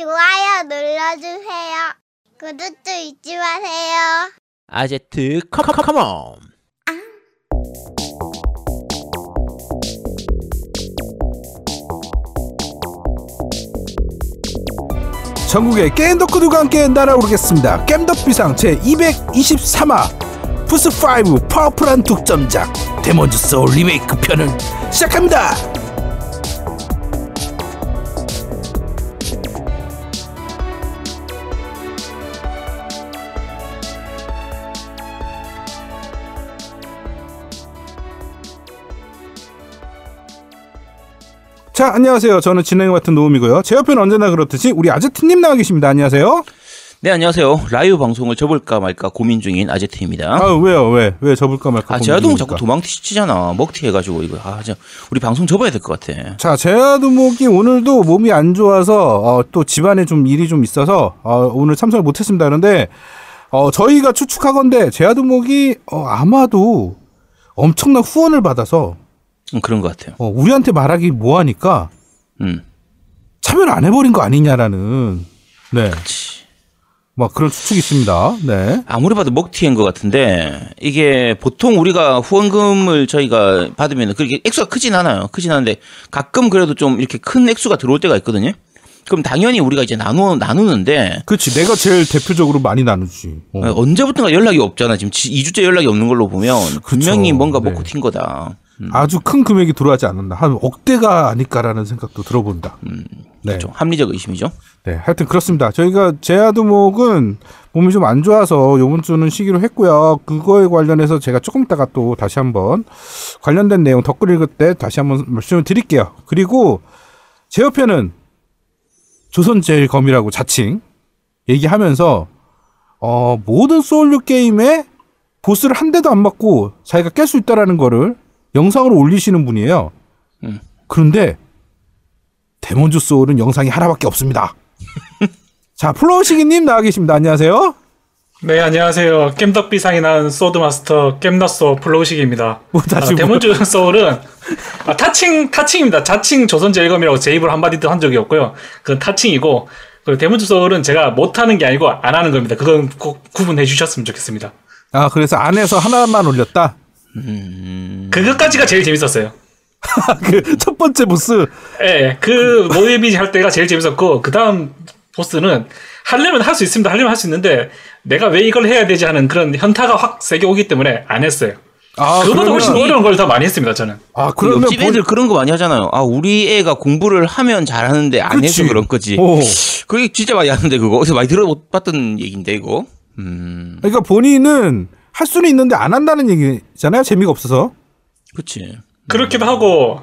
좋아요 눌러주세요. 구독도 잊지 마세요. 아제트 come come come on 전국의 게임 덕후들과 함께 날아오르겠습니다. 겜덕비상 제223화 플스5 파워풀한 독점작 데몬즈 소울 리메이크 편을 시작합니다. 자, 안녕하세요. 저는 진행을 맡은 노움이고요. 제 옆에는 언제나 그렇듯이 우리 아제트님 나와 계십니다. 안녕하세요. 네 안녕하세요 라이브 방송을 접을까 말까 고민 중인 아제트입니다 아, 왜요? 왜? 왜 접을까 말까? 아 중입니까? 자꾸 도망치잖아 먹튀 해가지고 이거 아 진짜 우리 방송 접어야 될 것 같아 자, 제아두목이 오늘도 몸이 안 좋아서 어, 또 집안에 좀 일이 좀 있어서 어, 오늘 참석을 못했습니다. 그런데 어, 저희가 추측하건데 제아두목이 어, 아마도 엄청난 후원을 받아서 음, 그런 것 같아요 어, 우리한테 말하기 뭐하니까 음 참여를 안 해버린 거 아니냐라는 네, 치. 막 그런 추측이 있습니다. 네, 아무리 봐도 먹튀인 것 같은데 이게 보통 우리가 후원금을 저희가 받으면 그렇게 액수가 크진 않아요 크진 않은데 가끔 그래도 좀 이렇게 큰 액수가 들어올 때가 있거든요 그럼 당연히 우리가 이제 나누 나누는데 그렇지. 내가 제일 대표적으로 많이 나누지. 어. 어, 언제부턴가 연락이 없잖아. 지금 2주째 연락이 없는 걸로 보면 분명히 뭔가 네. 먹고 튄 거다. 아주 큰 금액이 들어가지 않는다. 한 억대가 아닐까라는 생각도 들어본다. 네. 좀 합리적 의심이죠. 네, 하여튼 그렇습니다. 저희가 제아두목은 몸이 좀 안 좋아서 요번 주는 쉬기로 했고요. 그거에 관련해서 제가 조금 있다가 또 다시 한번 관련된 내용 덧글 읽을 때 다시 한번 말씀을 드릴게요. 그리고 제 옆에는 조선제일검이라고 자칭 얘기하면서 어, 모든 소울류 게임에 보스를 한 대도 안 맞고 자기가 깰 수 있다라는 거를 영상으로 올리시는 분이에요. 음. 그런데 데몬즈 소울은 영상이 하나밖에 없습니다. 자, 플로우식이님 나와 계십니다. 안녕하세요. 네, 안녕하세요. 겜덕비상이 난 sword master 겜나소 플로우식입니다. 뭐 다시 아, 데몬즈 소울은 아, 타칭, 타칭입니다. 자칭 조선제 일검이라고 제 입으로 한마디도 한 적이 없고요. 그건 타칭이고, 그리고 데몬즈 소울은 제가 못하는 게 아니고 안 하는 겁니다. 그건 꼭 구분해 주셨으면 좋겠습니다. 아, 그래서 안에서 하나만 올렸다. 그것까지가 제일 재밌었어요. 그 첫 번째 보스. 예, 그 노예비지 할 때가 제일 재밌었고, 그 다음 보스는 하려면 할 수 있습니다. 하려면 할 수 있는데, 내가 왜 이걸 해야 되지 하는 그런 현타가 확 세게 오기 때문에 안 했어요. 아, 그보다 그러면- 훨씬 어려운 걸 더 많이 했습니다, 저는. 아, 그러면 그러면 옆집 애들 그런 거 많이 하잖아요. 아 우리 애가 공부를 하면 잘하는데 안 그치. 해서 그런 거지. 오. 그게 진짜 많이 하는데 그거 어디서 많이 들어봤던 얘기인데 이거. 음, 그러니까 본인은 할 수는 있는데 안 한다는 얘기잖아요. 재미가 없어서. 그렇지. 그렇기도 하고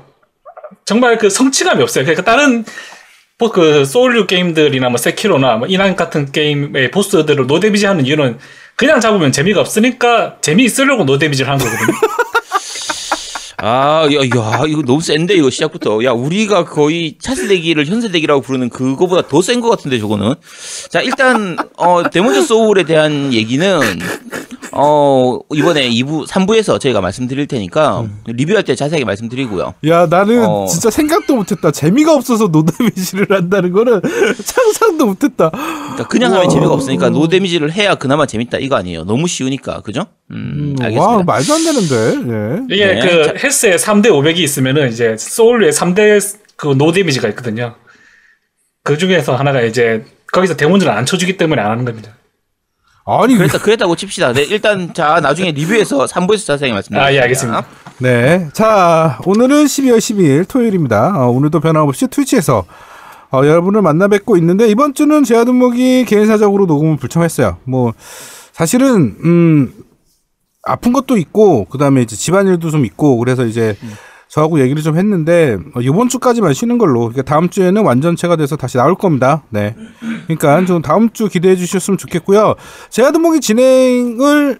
정말 그 성취감이 없어요. 그러니까 다른 뭐그 소울류 게임들이나 뭐 세키로나 뭐 이난 같은 게임의 보스들을 노데비지 하는 이유는 그냥 잡으면 재미가 없으니까 재미 있으려고 노데비지를 하는 거거든요. 아, 야, 야, 이거 너무 센데 이거 시작부터. 야, 우리가 거의 차세 대기를 현세 대기라고 부르는 그거보다 더 센 것 같은데 저거는. 자, 일단 어 데몬즈 소울에 대한 얘기는 어 이번에 2부, 3부에서 저희가 말씀드릴 테니까 리뷰할 때 자세하게 말씀드리고요. 야, 나는 어. 진짜 생각도 못했다. 재미가 없어서 no damage를 한다는 거는 상상도 못했다. 그러니까 그냥 하면 우와. 재미가 없으니까 no damage를 해야 그나마 재밌다 이거 아니에요. 너무 쉬우니까 그죠? 음, 알겠습니다. 와, 말도 안 되는데. 예. 이게 네. 그 헬스에 3대 500이 있으면은 이제 소울류에 3대 그 no damage가 있거든요. 그 중에서 하나가 이제 거기서 데몬즈를 안 쳐주기 때문에 안 하는 겁니다. 아니, 그랬다 그랬다고 칩시다. 네, 일단 자 나중에 리뷰에서 3부에서 자세히 말씀드리겠습니다. 아, 예, 알겠습니다. 네. 자, 오늘은 12월 12일 토요일입니다. 어, 오늘도 변함없이 트위치에서 어, 여러분을 만나 뵙고 있는데 이번 주는 제아두목이 개인 사정으로 녹음을 불청했어요. 뭐 사실은 음 아픈 것도 있고 그다음에 이제 집안일도 좀 있고 그래서 이제 저하고 얘기를 좀 했는데 어, 이번 주까지만 쉬는 걸로 그러니까 다음 주에는 완전체가 돼서 다시 나올 겁니다. 네. 그러니까 좀 다음 주 기대해 주셨으면 좋겠고요. 제아두목이 진행을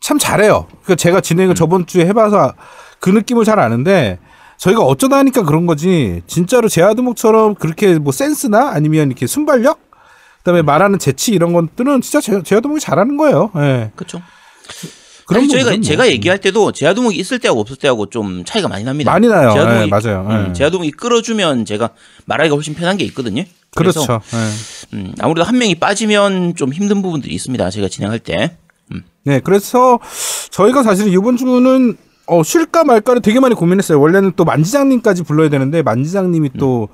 참 잘해요. 그러니까 제가 진행을 저번 주에 해봐서 그 느낌을 잘 아는데 저희가 어쩌다 하니까 그런 거지 진짜로 제아드목처럼 그렇게 뭐 센스나 아니면 이렇게 순발력 그다음에 말하는 재치 이런 것들은 진짜 제, 제아드목이 잘하는 거예요. 예. 그렇죠. 아니, 저희가 뭐. 제가 얘기할 때도 제아두목이 있을 때하고 없을 때하고 좀 차이가 많이 납니다. 많이 나요. 제아두목이, 예, 맞아요. 음, 예. 제아두목이 끌어주면 제가 말하기가 훨씬 편한 게 있거든요. 그렇죠. 예. 음, 아무래도 한 명이 빠지면 좀 힘든 부분들이 있습니다. 제가 진행할 때. 네, 그래서 저희가 사실 이번 주는 어, 쉴까 말까를 되게 많이 고민했어요. 원래는 또 만지장님까지 불러야 되는데 만지장님이 또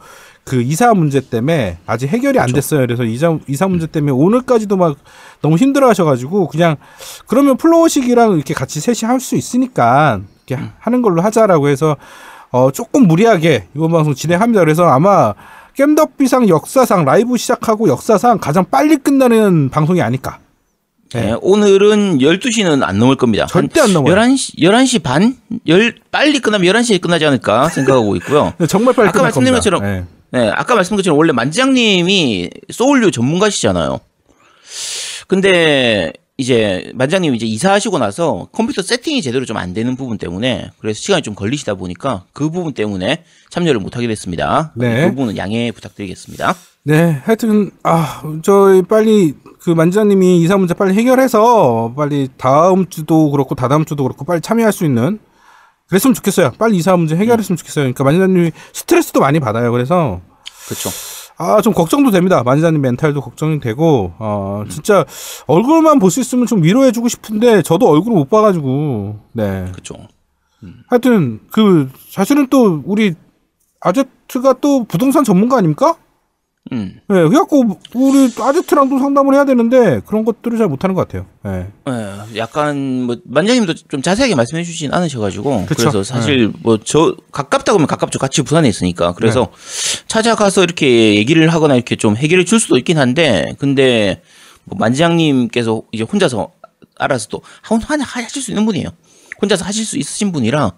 그 이사 문제 때문에 아직 해결이 안 됐어요. 그래서 이사, 이사 문제 때문에 오늘까지도 막 너무 힘들어 하셔가지고 그냥 그러면 플로우식이랑 이렇게 같이 셋이 할 수 있으니까 이렇게 하는 걸로 하자라고 해서 어, 조금 무리하게 이번 방송 진행합니다. 그래서 아마 겜덕비상 역사상 라이브 시작하고 역사상 가장 빨리 끝나는 방송이 아닐까. 네, 오늘은 12시는 안 넘을 겁니다. 절대 안 넘어요. 11시, 11시 반? 열, 빨리 끝나면 11시에 끝나지 않을까 생각하고 있고요. 네, 정말 빨리 아까 끝날 말씀드린. 것처럼 네. 네, 아까 말씀드린 것처럼 원래 만지장님이 소울류 전문가시잖아요. 근데 이제 만장님이 이제 이사하시고 나서 컴퓨터 세팅이 제대로 좀 안 되는 부분 때문에 그래서 시간이 좀 걸리시다 보니까 그 부분 때문에 참여를 못 하게 됐습니다. 네. 그 부분은 양해 부탁드리겠습니다. 네, 하여튼 아 저희 빨리 그 만지장님이 이사 문제 빨리 해결해서 빨리 다음 주도 그렇고 다다음 주도 그렇고 빨리 참여할 수 있는 그랬으면 좋겠어요. 빨리 이사 문제 해결했으면 좋겠어요. 그러니까 만지장님이 스트레스도 많이 받아요. 그래서 그렇죠. 아 좀 걱정도 됩니다. 만지장님 멘탈도 걱정이 되고 어 진짜 얼굴만 볼 수 있으면 좀 위로해주고 싶은데 저도 얼굴을 못 봐가지고 네. 그렇죠. 하여튼 그 사실은 또 우리 아제트가 또 부동산 전문가 아닙니까? 음. 네, 그래갖고 우리 아제트랑도 상담을 해야 되는데 그런 것들을 잘 못하는 것 같아요. 네. 예, 약간 뭐 만장님도 좀 자세하게 말씀해 주진 않으셔가지고 그쵸. 그래서 사실 뭐저 가깝다 그러면 가깝죠 같이 부산에 있으니까 그래서 찾아가서 이렇게 얘기를 하거나 이렇게 좀 해결해 줄 수도 있긴 한데 근데 뭐 만장님께서 이제 혼자서 알아서 또 하- 하- 하실 수 있는 분이에요 혼자서 하실 수 있으신 분이라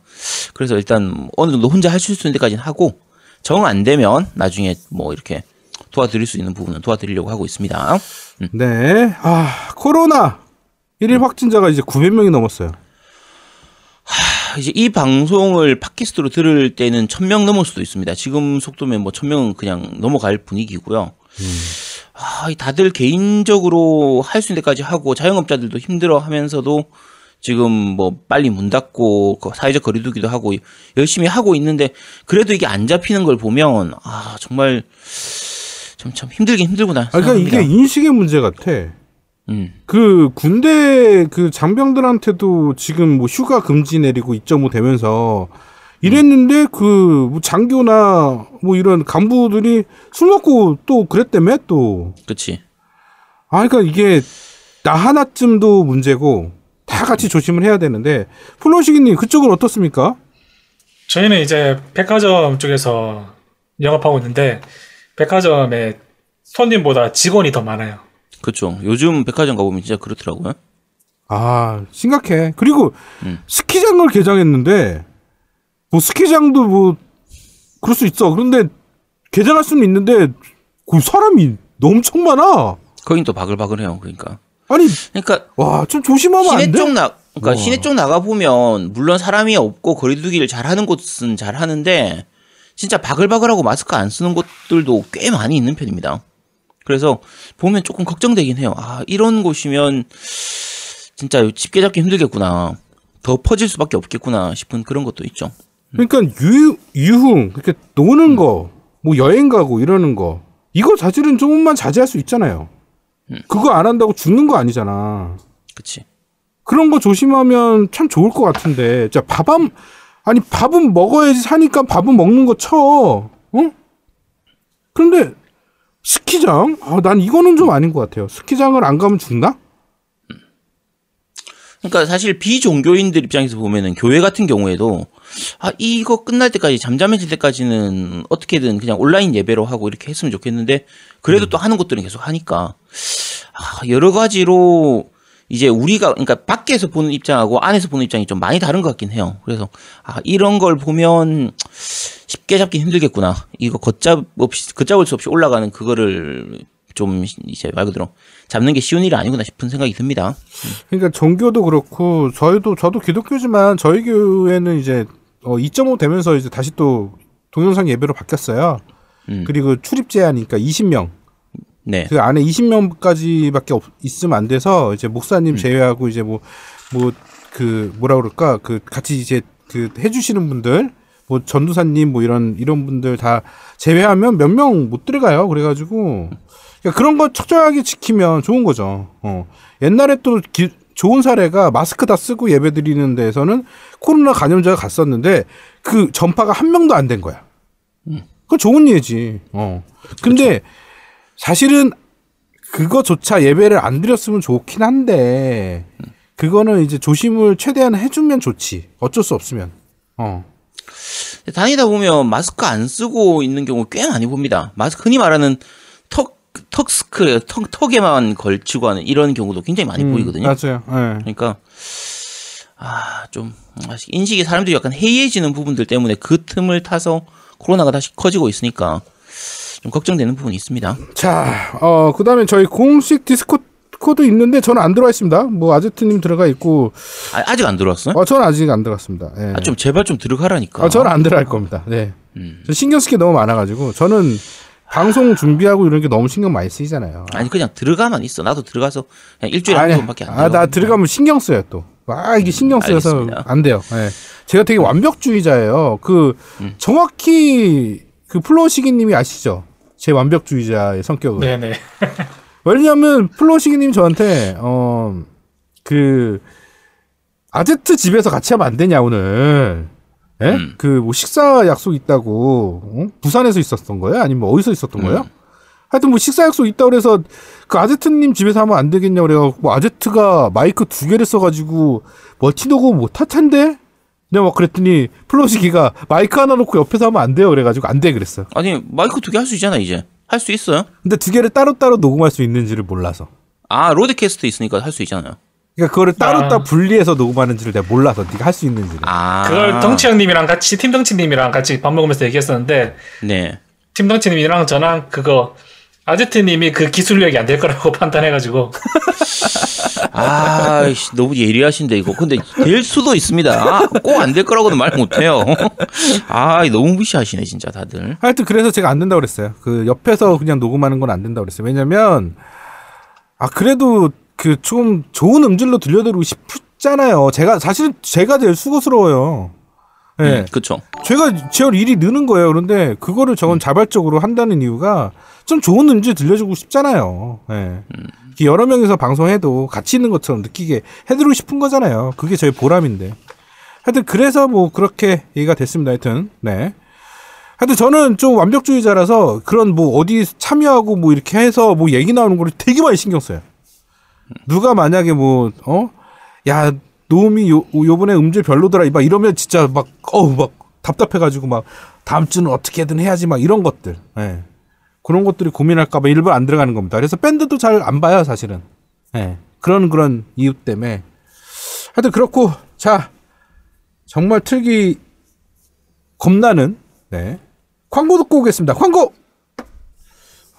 그래서 일단 어느 정도 혼자 하실 수 있는 데까지는 하고 정 안 되면 나중에 뭐 이렇게 도와드릴 수 있는 부분은 도와드리려고 하고 있습니다. 네. 아, 코로나 1일 확진자가 이제 900명이 넘었어요. 이제 이 방송을 팟캐스트로 들을 때는 1000명 넘을 수도 있습니다. 지금 속도면 뭐 1000명은 그냥 넘어갈 분위기고요. 아, 이 다들 개인적으로 할 수 있는 데까지 하고 자영업자들도 힘들어 하면서도 지금 뭐 빨리 문 닫고 그 사회적 거리두기도 하고 열심히 하고 있는데 그래도 이게 안 잡히는 걸 보면 아, 정말 좀참 힘들긴 힘들구나. 아, 그러니까 이게 생각합니다. 인식의 문제 같아. 음. 그 군대 그 장병들한테도 지금 뭐 휴가 금지 내리고 2.5 되면서 이랬는데 그뭐 장교나 뭐 이런 간부들이 술 먹고 또 그랬다며 또. 그렇지. 아, 그러니까 이게 나 하나쯤도 문제고 다 같이 조심을 해야 되는데 플로시기님 그쪽은 어떻습니까? 저희는 이제 백화점 쪽에서 영업하고 있는데 백화점에 손님보다 직원이 더 많아요. 그렇죠. 요즘 백화점 가보면 진짜 그렇더라고요. 아 심각해. 그리고 음. 스키장을 개장했는데 뭐 스키장도 뭐 그럴 수 있어. 그런데 개장할 수는 있는데 그 사람이 엄청 많아. 거긴 또 바글바글해요. 그러니까. 아니 그러니까 와 좀 조심하면 안 시내 돼? 쪽 나, 그러니까 와. 시내 쪽 나가 보면 물론 사람이 없고 거리두기를 잘하는 곳은 잘하는데 진짜 바글바글하고 마스크 안 쓰는 곳들도 꽤 많이 있는 편입니다. 그래서 보면 조금 걱정되긴 해요. 아 이런 곳이면 진짜 집게 잡기 힘들겠구나. 더 퍼질 수밖에 없겠구나 싶은 그런 것도 있죠. 그러니까 유 유흥 그렇게 노는 거, 뭐 여행 가고 이러는 거 이거 사실은 조금만 자제할 수 있잖아요. 그거 안 한다고 죽는 거 아니잖아. 그치. 그런 거 조심하면 참 좋을 것 같은데. 자, 밥은, 아니, 밥은 먹어야지 사니까 밥은 먹는 거 쳐. 어? 그런데, 스키장? 아, 난 이거는 좀 아닌 것 같아요. 스키장을 안 가면 죽나? 그러니까 사실 비종교인들 입장에서 보면은 교회 같은 경우에도 아 이거 끝날 때까지 잠잠해질 때까지는 어떻게든 그냥 온라인 예배로 하고 이렇게 했으면 좋겠는데 그래도 또 하는 것들은 계속 하니까 아 여러 가지로 이제 우리가 그러니까 밖에서 보는 입장하고 안에서 보는 입장이 좀 많이 다른 것 같긴 해요. 그래서 아 이런 걸 보면 쉽게 잡기 힘들겠구나. 이거 걷잡 없이 걷잡을 수 없이 올라가는 그거를 좀 이제 말 그대로 잡는 게 쉬운 일이 아니구나 싶은 생각이 듭니다. 그러니까 종교도 그렇고, 저희도, 저도 기독교지만 저희 교회는 이제, 어, 2.5 되면서 이제 다시 또 동영상 예배로 바뀌었어요. 음. 그리고 출입 제한이니까 20명. 네. 그 안에 20명까지밖에 없, 있으면 안 돼서 이제 목사님 제외하고 이제 뭐 뭐 그 뭐라 그럴까 그 같이 이제 그 해주시는 분들 뭐 전두사님 뭐 이런 이런 분들 다 제외하면 몇 명 못 들어가요. 그래가지고 그러니까 그런 거 철저하게 지키면 좋은 거죠. 어. 옛날에 또 기- 좋은 사례가 마스크 다 쓰고 예배 드리는 데에서는 코로나 감염자가 갔었는데 그 전파가 한 명도 안 된 거야. 그건 좋은 예지. 어. 근데 사실은 그거조차 예배를 안 드렸으면 좋긴 한데 그거는 이제 조심을 최대한 해주면 좋지. 어쩔 수 없으면. 어. 다니다 보면 마스크 안 쓰고 있는 경우 꽤 많이 봅니다. 마스크 흔히 말하는 턱 턱 스크래 턱 턱에만 걸치고 하는 이런 경우도 굉장히 많이 보이거든요. 맞아요. 예. 그러니까 아 좀 인식이 사람들이 약간 해이해지는 부분들 때문에 그 틈을 타서 코로나가 다시 커지고 있으니까 좀 걱정되는 부분이 있습니다. 자, 어, 그 다음에 저희 공식 디스코드 있는데 저는 안 들어와 있습니다. 뭐, 아제트님 들어가 있고, 아, 아직 안 들어왔어요? 어, 저는 아직 안 들어갔습니다. 예. 아, 좀 제발 좀 들어가라니까. 아, 저는 안 들어갈 겁니다. 네. 음. 저 신경 쓸 게 너무 많아가지고, 저는 방송 준비하고 이런 게 너무 신경 많이 쓰이잖아요. 아니 그냥 들어가만 있어. 나도 들어가서 그냥 일주일에 한 아니, 번밖에 안 아, 나 들어가. 들어가면 신경 써요, 또. 아, 이게 신경 쓰여서 알겠습니다. 안 돼요. 예. 제가 되게 완벽주의자예요. 그, 음. 정확히 그 플로시기 님이 아시죠? 제 완벽주의자의 성격을. 네네. 왜냐면 플로시기님 저한테 어 그 아제트 집에서 같이 하면 안 되냐 오늘 예? 음. 그뭐 식사 약속 있다고 어? 부산에서 있었던 거예요? 아니면 뭐 어디서 있었던 거예요? 하여튼 뭐 식사 약속 있다 그래서 그 아제트님 집에서 하면 안 되겠냐 그래가지고 뭐 아제트가 마이크 두 개를 써가지고 멀티 녹음 못할 텐데 내가 막 그랬더니 플로식이가 마이크 하나 놓고 옆에서 하면 안 돼요 그래가지고 안 돼 그랬어 아니 마이크 두 개 할 수 있잖아 이제. 할 수 있어요? 근데 두 개를 따로따로 녹음할 수 있는지를 몰라서 아 로드캐스터 있으니까 할 수 있잖아요. 그러니까 그거를 따로 아. 따로 분리해서 녹음하는지를 내가 몰라서 네가 할 수 있는지를. 아 그걸 덩치 형님이랑 같이 팀 덩치 님이랑 같이 밥 먹으면서 얘기했었는데 네. 팀 덩치 님이랑 저랑 그거 아제트님이 그 기술력이 안 될 거라고 판단해가지고 아 씨, 너무 예리하신데 이거. 근데 될 수도 있습니다. 꼭안 될 거라고는 말 못해요. 아 너무 무시하시네 진짜 다들. 하여튼 그래서 제가 안 된다고 그랬어요. 그 옆에서 그냥 녹음하는 건 안 된다고 그랬어요. 왜냐면 아 그래도 그 좀 좋은 음질로 들려드리고 싶잖아요. 제가 사실 제가 제일 수고스러워요. 예. 음, 그쵸. 제가 제 일이 느는 거예요. 그런데 그거를 저건 자발적으로 한다는 이유가 좀 좋은 음질 들려주고 싶잖아요. 예. 이렇게 여러 명이서 방송해도 같이 있는 것처럼 느끼게 해드리고 싶은 거잖아요. 그게 저희 보람인데. 하여튼 그래서 뭐 그렇게 얘기가 됐습니다. 하여튼 네. 하여튼 저는 좀 완벽주의자라서 그런 뭐 어디 참여하고 뭐 이렇게 해서 뭐 얘기 나오는 거를 되게 많이 신경 써요. 누가 만약에 뭐 어? 야 노음이 요 요번에 음질 별로더라 막 이러면 진짜 막 어우 막 답답해가지고 막 다음 주는 어떻게든 해야지 막 이런 것들 예. 그런 것들이 고민할까봐 일부러 안 들어가는 겁니다. 그래서 밴드도 잘 안 봐요 사실은 예. 그런 그런 이유 때문에 하여튼 그렇고 자 정말 틀기 겁나는 네 광고 듣고 오겠습니다. 광고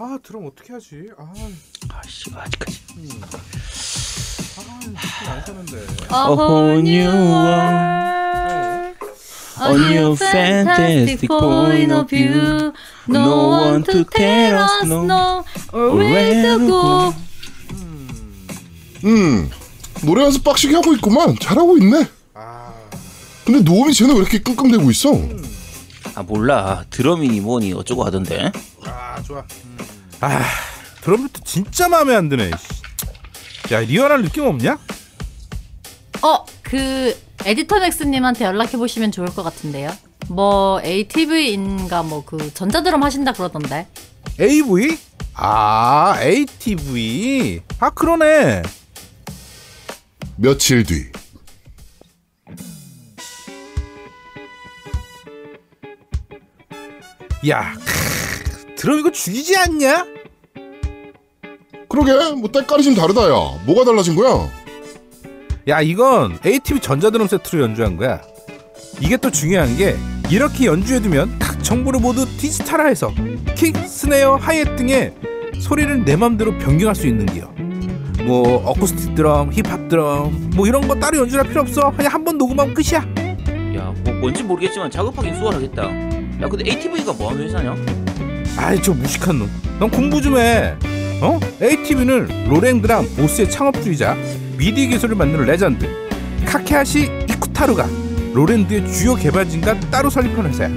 아 들으면 어떻게 하지 아, 아씨 아직까지. 아안 사는데 A whole new world. A new fantastic point of view. No one to tell us no or where to go. 음 노래 연습 빡시게 하고 있구만 잘하고 있네 근데 노음이 쟤는 왜 이렇게 끙끙대고 있어 아 몰라 드럼이니 뭐니 어쩌고 하던데. 아 좋아. 아 드럼부터 진짜 마음에 안 드네. 씨. 야 리얼한 느낌 없냐? 어, 그 에디터 맥스님한테 연락해 보시면 좋을 것 같은데요. 뭐 ATV인가 뭐 그 전자드럼 하신다 그러던데. AV? 아 ATV. 아 그러네. 며칠 뒤 야 크, 드럼 이거 죽이지 않냐? 그러게 뭐 때깔이 좀 다르다 야 뭐가 달라진 거야 야 이건 ATV 전자드럼 세트로 연주한 거야. 이게 또 중요한 게 이렇게 연주해두면 각 정보를 모두 디지털화해서 킥, 스네어, 하이햇 등의 소리를 내 맘대로 변경할 수 있는 기요. 뭐 어쿠스틱 드럼, 힙합 드럼 뭐 이런 거 따로 연주할 필요 없어. 그냥 한 번 녹음하면 끝이야. 야 뭐, 뭔지 모르겠지만 작업하긴 수월하겠다. 야 근데 ATV가 뭐하는 회사냐? 아이 저 무식한 놈. 넌 공부 좀 해. 어? ATV는 로랜드랑 보스의 창업주이자 미디 기술을 만드는 레전드 카케하시 이쿠타루가 로랜드의 주요 개발진과 따로 설립한 회사야.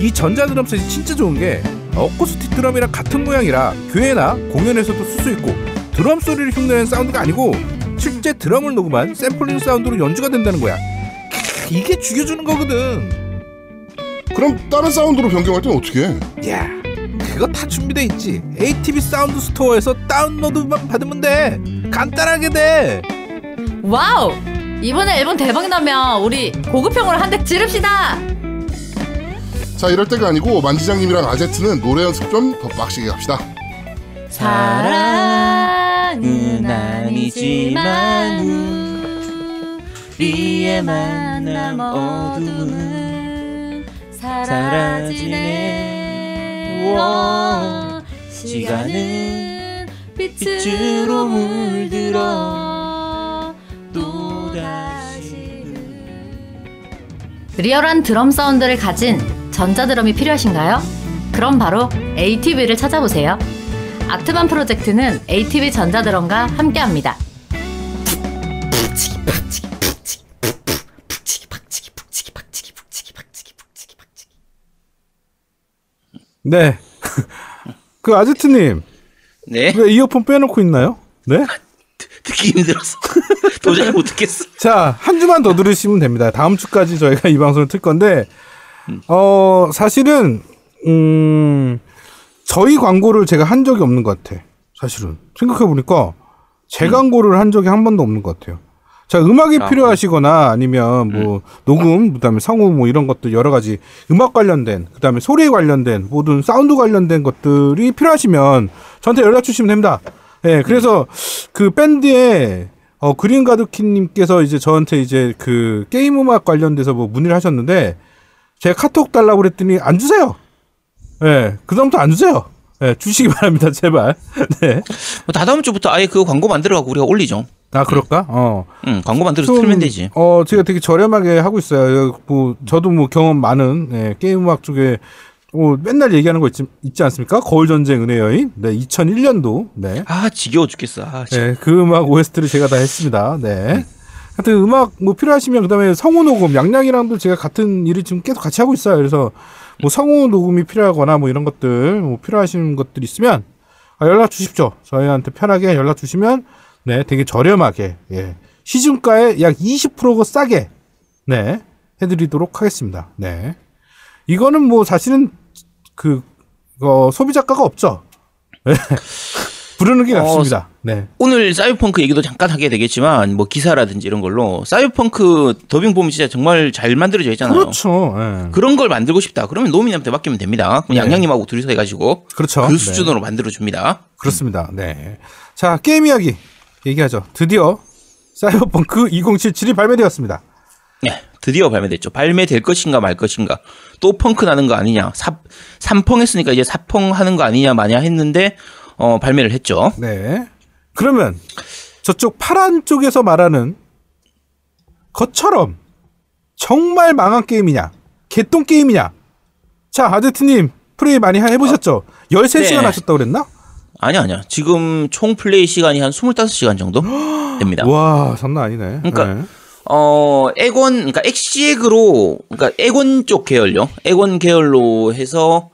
이 전자드럼셋이 진짜 좋은 게 어쿠스틱 드럼이랑 같은 모양이라 교회나 공연에서도 쓸 수 있고 드럼 소리를 흉내내는 사운드가 아니고 실제 드럼을 녹음한 샘플링 사운드로 연주가 된다는 거야. 크, 이게 죽여주는 거거든. 그럼 다른 사운드로 변경할 땐 어떻게 해? 야, 그거 다 준비돼 있지. ATV 사운드 스토어에서 다운로드만 받으면 돼. 간단하게 돼. 와우! 이번에 앨범 대박 나면 우리 고급형으로 한 대 지릅시다. 자 이럴 때가 아니고 만지장님이랑 아제트는 노래 연습 좀 더 빡시게 합시다. 사랑은 아니지만 아니지만 우리의 만남 어둠은 사라지네 워. 시간은 빛으로 물들어 또다시 리얼한 드럼 사운드를 가진 전자드럼이 필요하신가요? 그럼 바로 ATV를 찾아보세요. 아트반 프로젝트는 ATV 전자드럼과 함께합니다. 네. 그 아제트님 네. 왜 이어폰 빼놓고 있나요? 네. 듣기 힘들어서 도저히 못 듣겠어. 자, 한 주만 더 들으시면 됩니다. 다음 주까지 저희가 이 방송을 틀 건데, 어, 사실은, 음, 저희 광고를 제가 한 적이 없는 것 같아. 사실은. 생각해보니까, 제 광고를 한 적이 한 번도 없는 것 같아요. 자, 음악이 아, 필요하시거나 아니면 뭐, 녹음, 그 다음에 성우 뭐 이런 것들 여러 가지 음악 관련된, 그 다음에 소리 관련된, 모든 사운드 관련된 것들이 필요하시면 저한테 연락 주시면 됩니다. 예, 그래서 그 밴드에 어, 그린 가드키님께서 이제 저한테 이제 그 게임 음악 관련돼서 뭐 문의를 하셨는데 제가 카톡 달라고 그랬더니 안 주세요. 예, 그다음부터 안 주세요. 예, 주시기 바랍니다, 제발. 네. 뭐 다다음 주부터 아예 그 광고 만들어가고 우리가 올리죠. 아, 그럴까? 어. 응, 광고 만들어서 좀, 틀면 되지. 어, 제가 되게 저렴하게 하고 있어요. 뭐, 저도 뭐 경험 많은, 예, 게임 음악 쪽에, 어, 맨날 얘기하는 거 있지, 있지 않습니까? 거울 전쟁 은혜 여인. 네, 2001년도. 네. 아 지겨워 죽겠어. 아, 진 네, 그 음악 OST를 제가 다 했습니다. 네. 하여튼 음악 뭐 필요하시면 그다음에 성우 녹음 양양이랑도 제가 같은 일을 지금 계속 같이 하고 있어요. 그래서 뭐 성우 녹음이 필요하거나 뭐 이런 것들 뭐 필요하신 것들 있으면 아, 연락 주십시오. 저희한테 편하게 연락 주시면 네, 되게 저렴하게 예. 시중가에 약 20%가 싸게 네, 해드리도록 하겠습니다. 네. 이거는 뭐 사실은 그 어, 소비자가가 없죠. 네. 부르는 게 어, 낫습니다. 네. 오늘 사이버펑크 얘기도 잠깐 하게 되겠지만 뭐 기사라든지 이런 걸로 사이버펑크 더빙 보면 진짜 정말 잘 만들어져 있잖아요. 그렇죠. 예. 그런 걸 만들고 싶다. 그러면 노미님한테 맡기면 됩니다. 네. 양양님하고 둘이서 해가지고 그렇죠. 그 네. 수준으로 만들어 줍니다. 그렇습니다. 네. 자, 게임 이야기 얘기하죠. 드디어 사이버펑크 2077이 발매되었습니다. 네, 드디어 발매됐죠. 발매될 것인가 말 것인가. 또 펑크 나는 거 아니냐. 사, 삼펑 했으니까 이제 사펑 하는 거 아니냐 마냐 했는데 어, 발매를 했죠. 네. 그러면 저쪽 파란 쪽에서 말하는 것처럼 정말 망한 게임이냐? 개똥 게임이냐? 자, 아제트님 플레이 많이 해보셨죠? 13시간 네. 하셨다고 그랬나? 아니야, 아니야. 지금 총 플레이 시간이 한 25시간 정도 됩니다. 와, 장난 아니네. 그러니까 네. 어, 액원, 그러니까 엑시액으로, 그러니까 액원 쪽 계열요. 액원 계열로 해서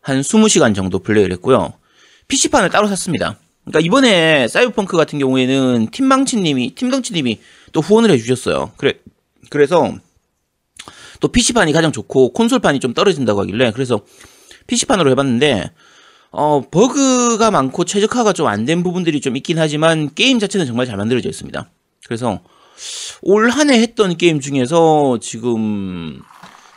한 20시간 정도 플레이를 했고요. PC판을 따로 샀습니다. 그러니까 이번에 사이버펑크 같은 경우에는 팀망치님이, 팀덩치님이 또 후원을 해주셨어요. 그래, 그래서 또 PC판이 가장 좋고 콘솔판이 좀 떨어진다고 하길래 그래서 PC판으로 해봤는데 어, 버그가 많고 최적화가 좀 안 된 부분들이 좀 있긴 하지만 게임 자체는 정말 잘 만들어져 있습니다. 그래서 올 한 해 했던 게임 중에서 지금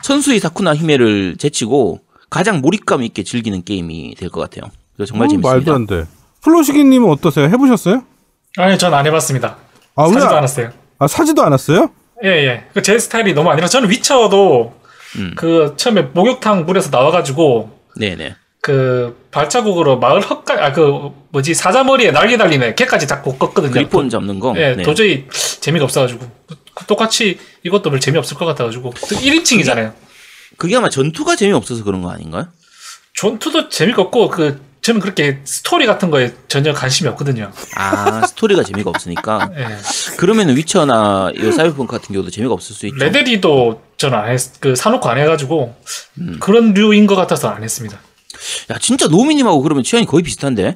천수의 사쿠나 히메를 제치고 가장 몰입감 있게 즐기는 게임이 될 것 같아요. 그래서 정말 어, 재밌습니다. 말도 안 돼. 플로시기님은 어떠세요? 해보셨어요? 아니 전 안 해봤습니다. 아, 왜 사지도 안- 않았어요. 아, 사지도 않았어요? 예, 예. 그 제 스타일이 너무 아니라 저는 위쳐도 음. 그 처음에 목욕탕 물에서 나와가지고 네네. 그 발자국으로 마을 헛가 아그 뭐지 사자머리에 날개 달리네 걔까지 잡고 껐거든요. 그리폰 잡는 거. 예, 네. 도저히 재미가 없어가지고 그- 똑같이 이것도 별 재미 없을 것 같아가지고 1인칭이잖아요. 그게 아마 전투가 재미 없어서 그런 거 아닌가요? 전투도 재미가 없고 그 저는 그렇게 스토리 같은 거에 전혀 관심이 없거든요. 아 스토리가 재미가 없으니까 예. 그러면 위쳐나 이 사이버펑크 같은 경우도 재미가 없을 수 있죠. 레데리도 저는 안 했, 그 사놓고 안 해가지고 음. 그런 류인 것 같아서 안 했습니다. 야 진짜 노미님하고 그러면 취향이 거의 비슷한데.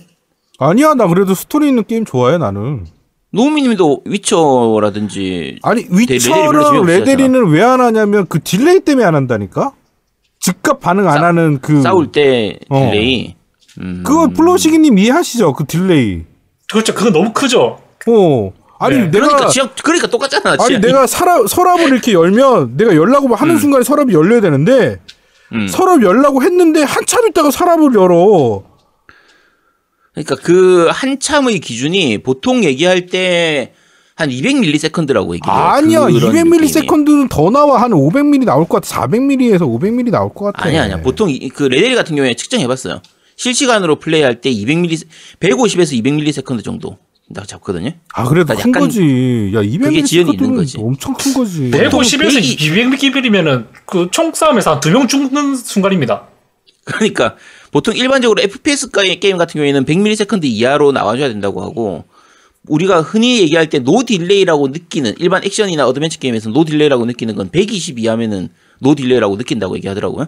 아니야 나 그래도 스토리 있는 게임 좋아해 나는. 노미님도 위쳐라든지 아니 위쳐랑 레데리는 왜 안 하냐면 그 delay 때문에 안 한다니까. 즉각 반응 안 싸- 하는 그 싸울 때 어. delay. 음. 그거 플로시기님 이해하시죠? 그 delay. 그렇죠. 그거 너무 크죠. 어. 아니 네. 내가 그러니까 지역 그러니까 똑같잖아. 아니 취향이. 내가 서랍 서랍을 이렇게 열면 내가 열라고 하는 순간에 서랍이 열려야 되는데 음. 서랍 열라고 했는데 한참 있다가 서랍을 열어. 그러니까 그 한참의 기준이 보통 얘기할 때 한 200ms라고 얘기해요. 아니야. 그런 200ms는 더 나와. 한 500mm 나올 것 같아. 400mm에서 500mm 나올 것 같아. 아니야, 아니야. 보통 이- 그 레데리 같은 경우에 측정해봤어요. 실시간으로 플레이할 때 200ms, 150에서 200ms 정도 딱 잡거든요. 아, 그래도 큰 약간 거지. 야, 200mm 그게 지연이 있는 거지. 엄청 큰 거지. 150에서 베이- 200m이면은 그 총싸움에서 한 두 명 죽는 순간입니다. 그러니까 보통 일반적으로 FPS 게임 같은 경우에는 100ms 이하로 나와줘야 된다고 하고 우리가 흔히 얘기할 때 no delay라고 느끼는 일반 액션이나 어드벤처 게임에서 no delay라고 느끼는 건 120 이하면은 no delay라고 느낀다고 얘기하더라고요.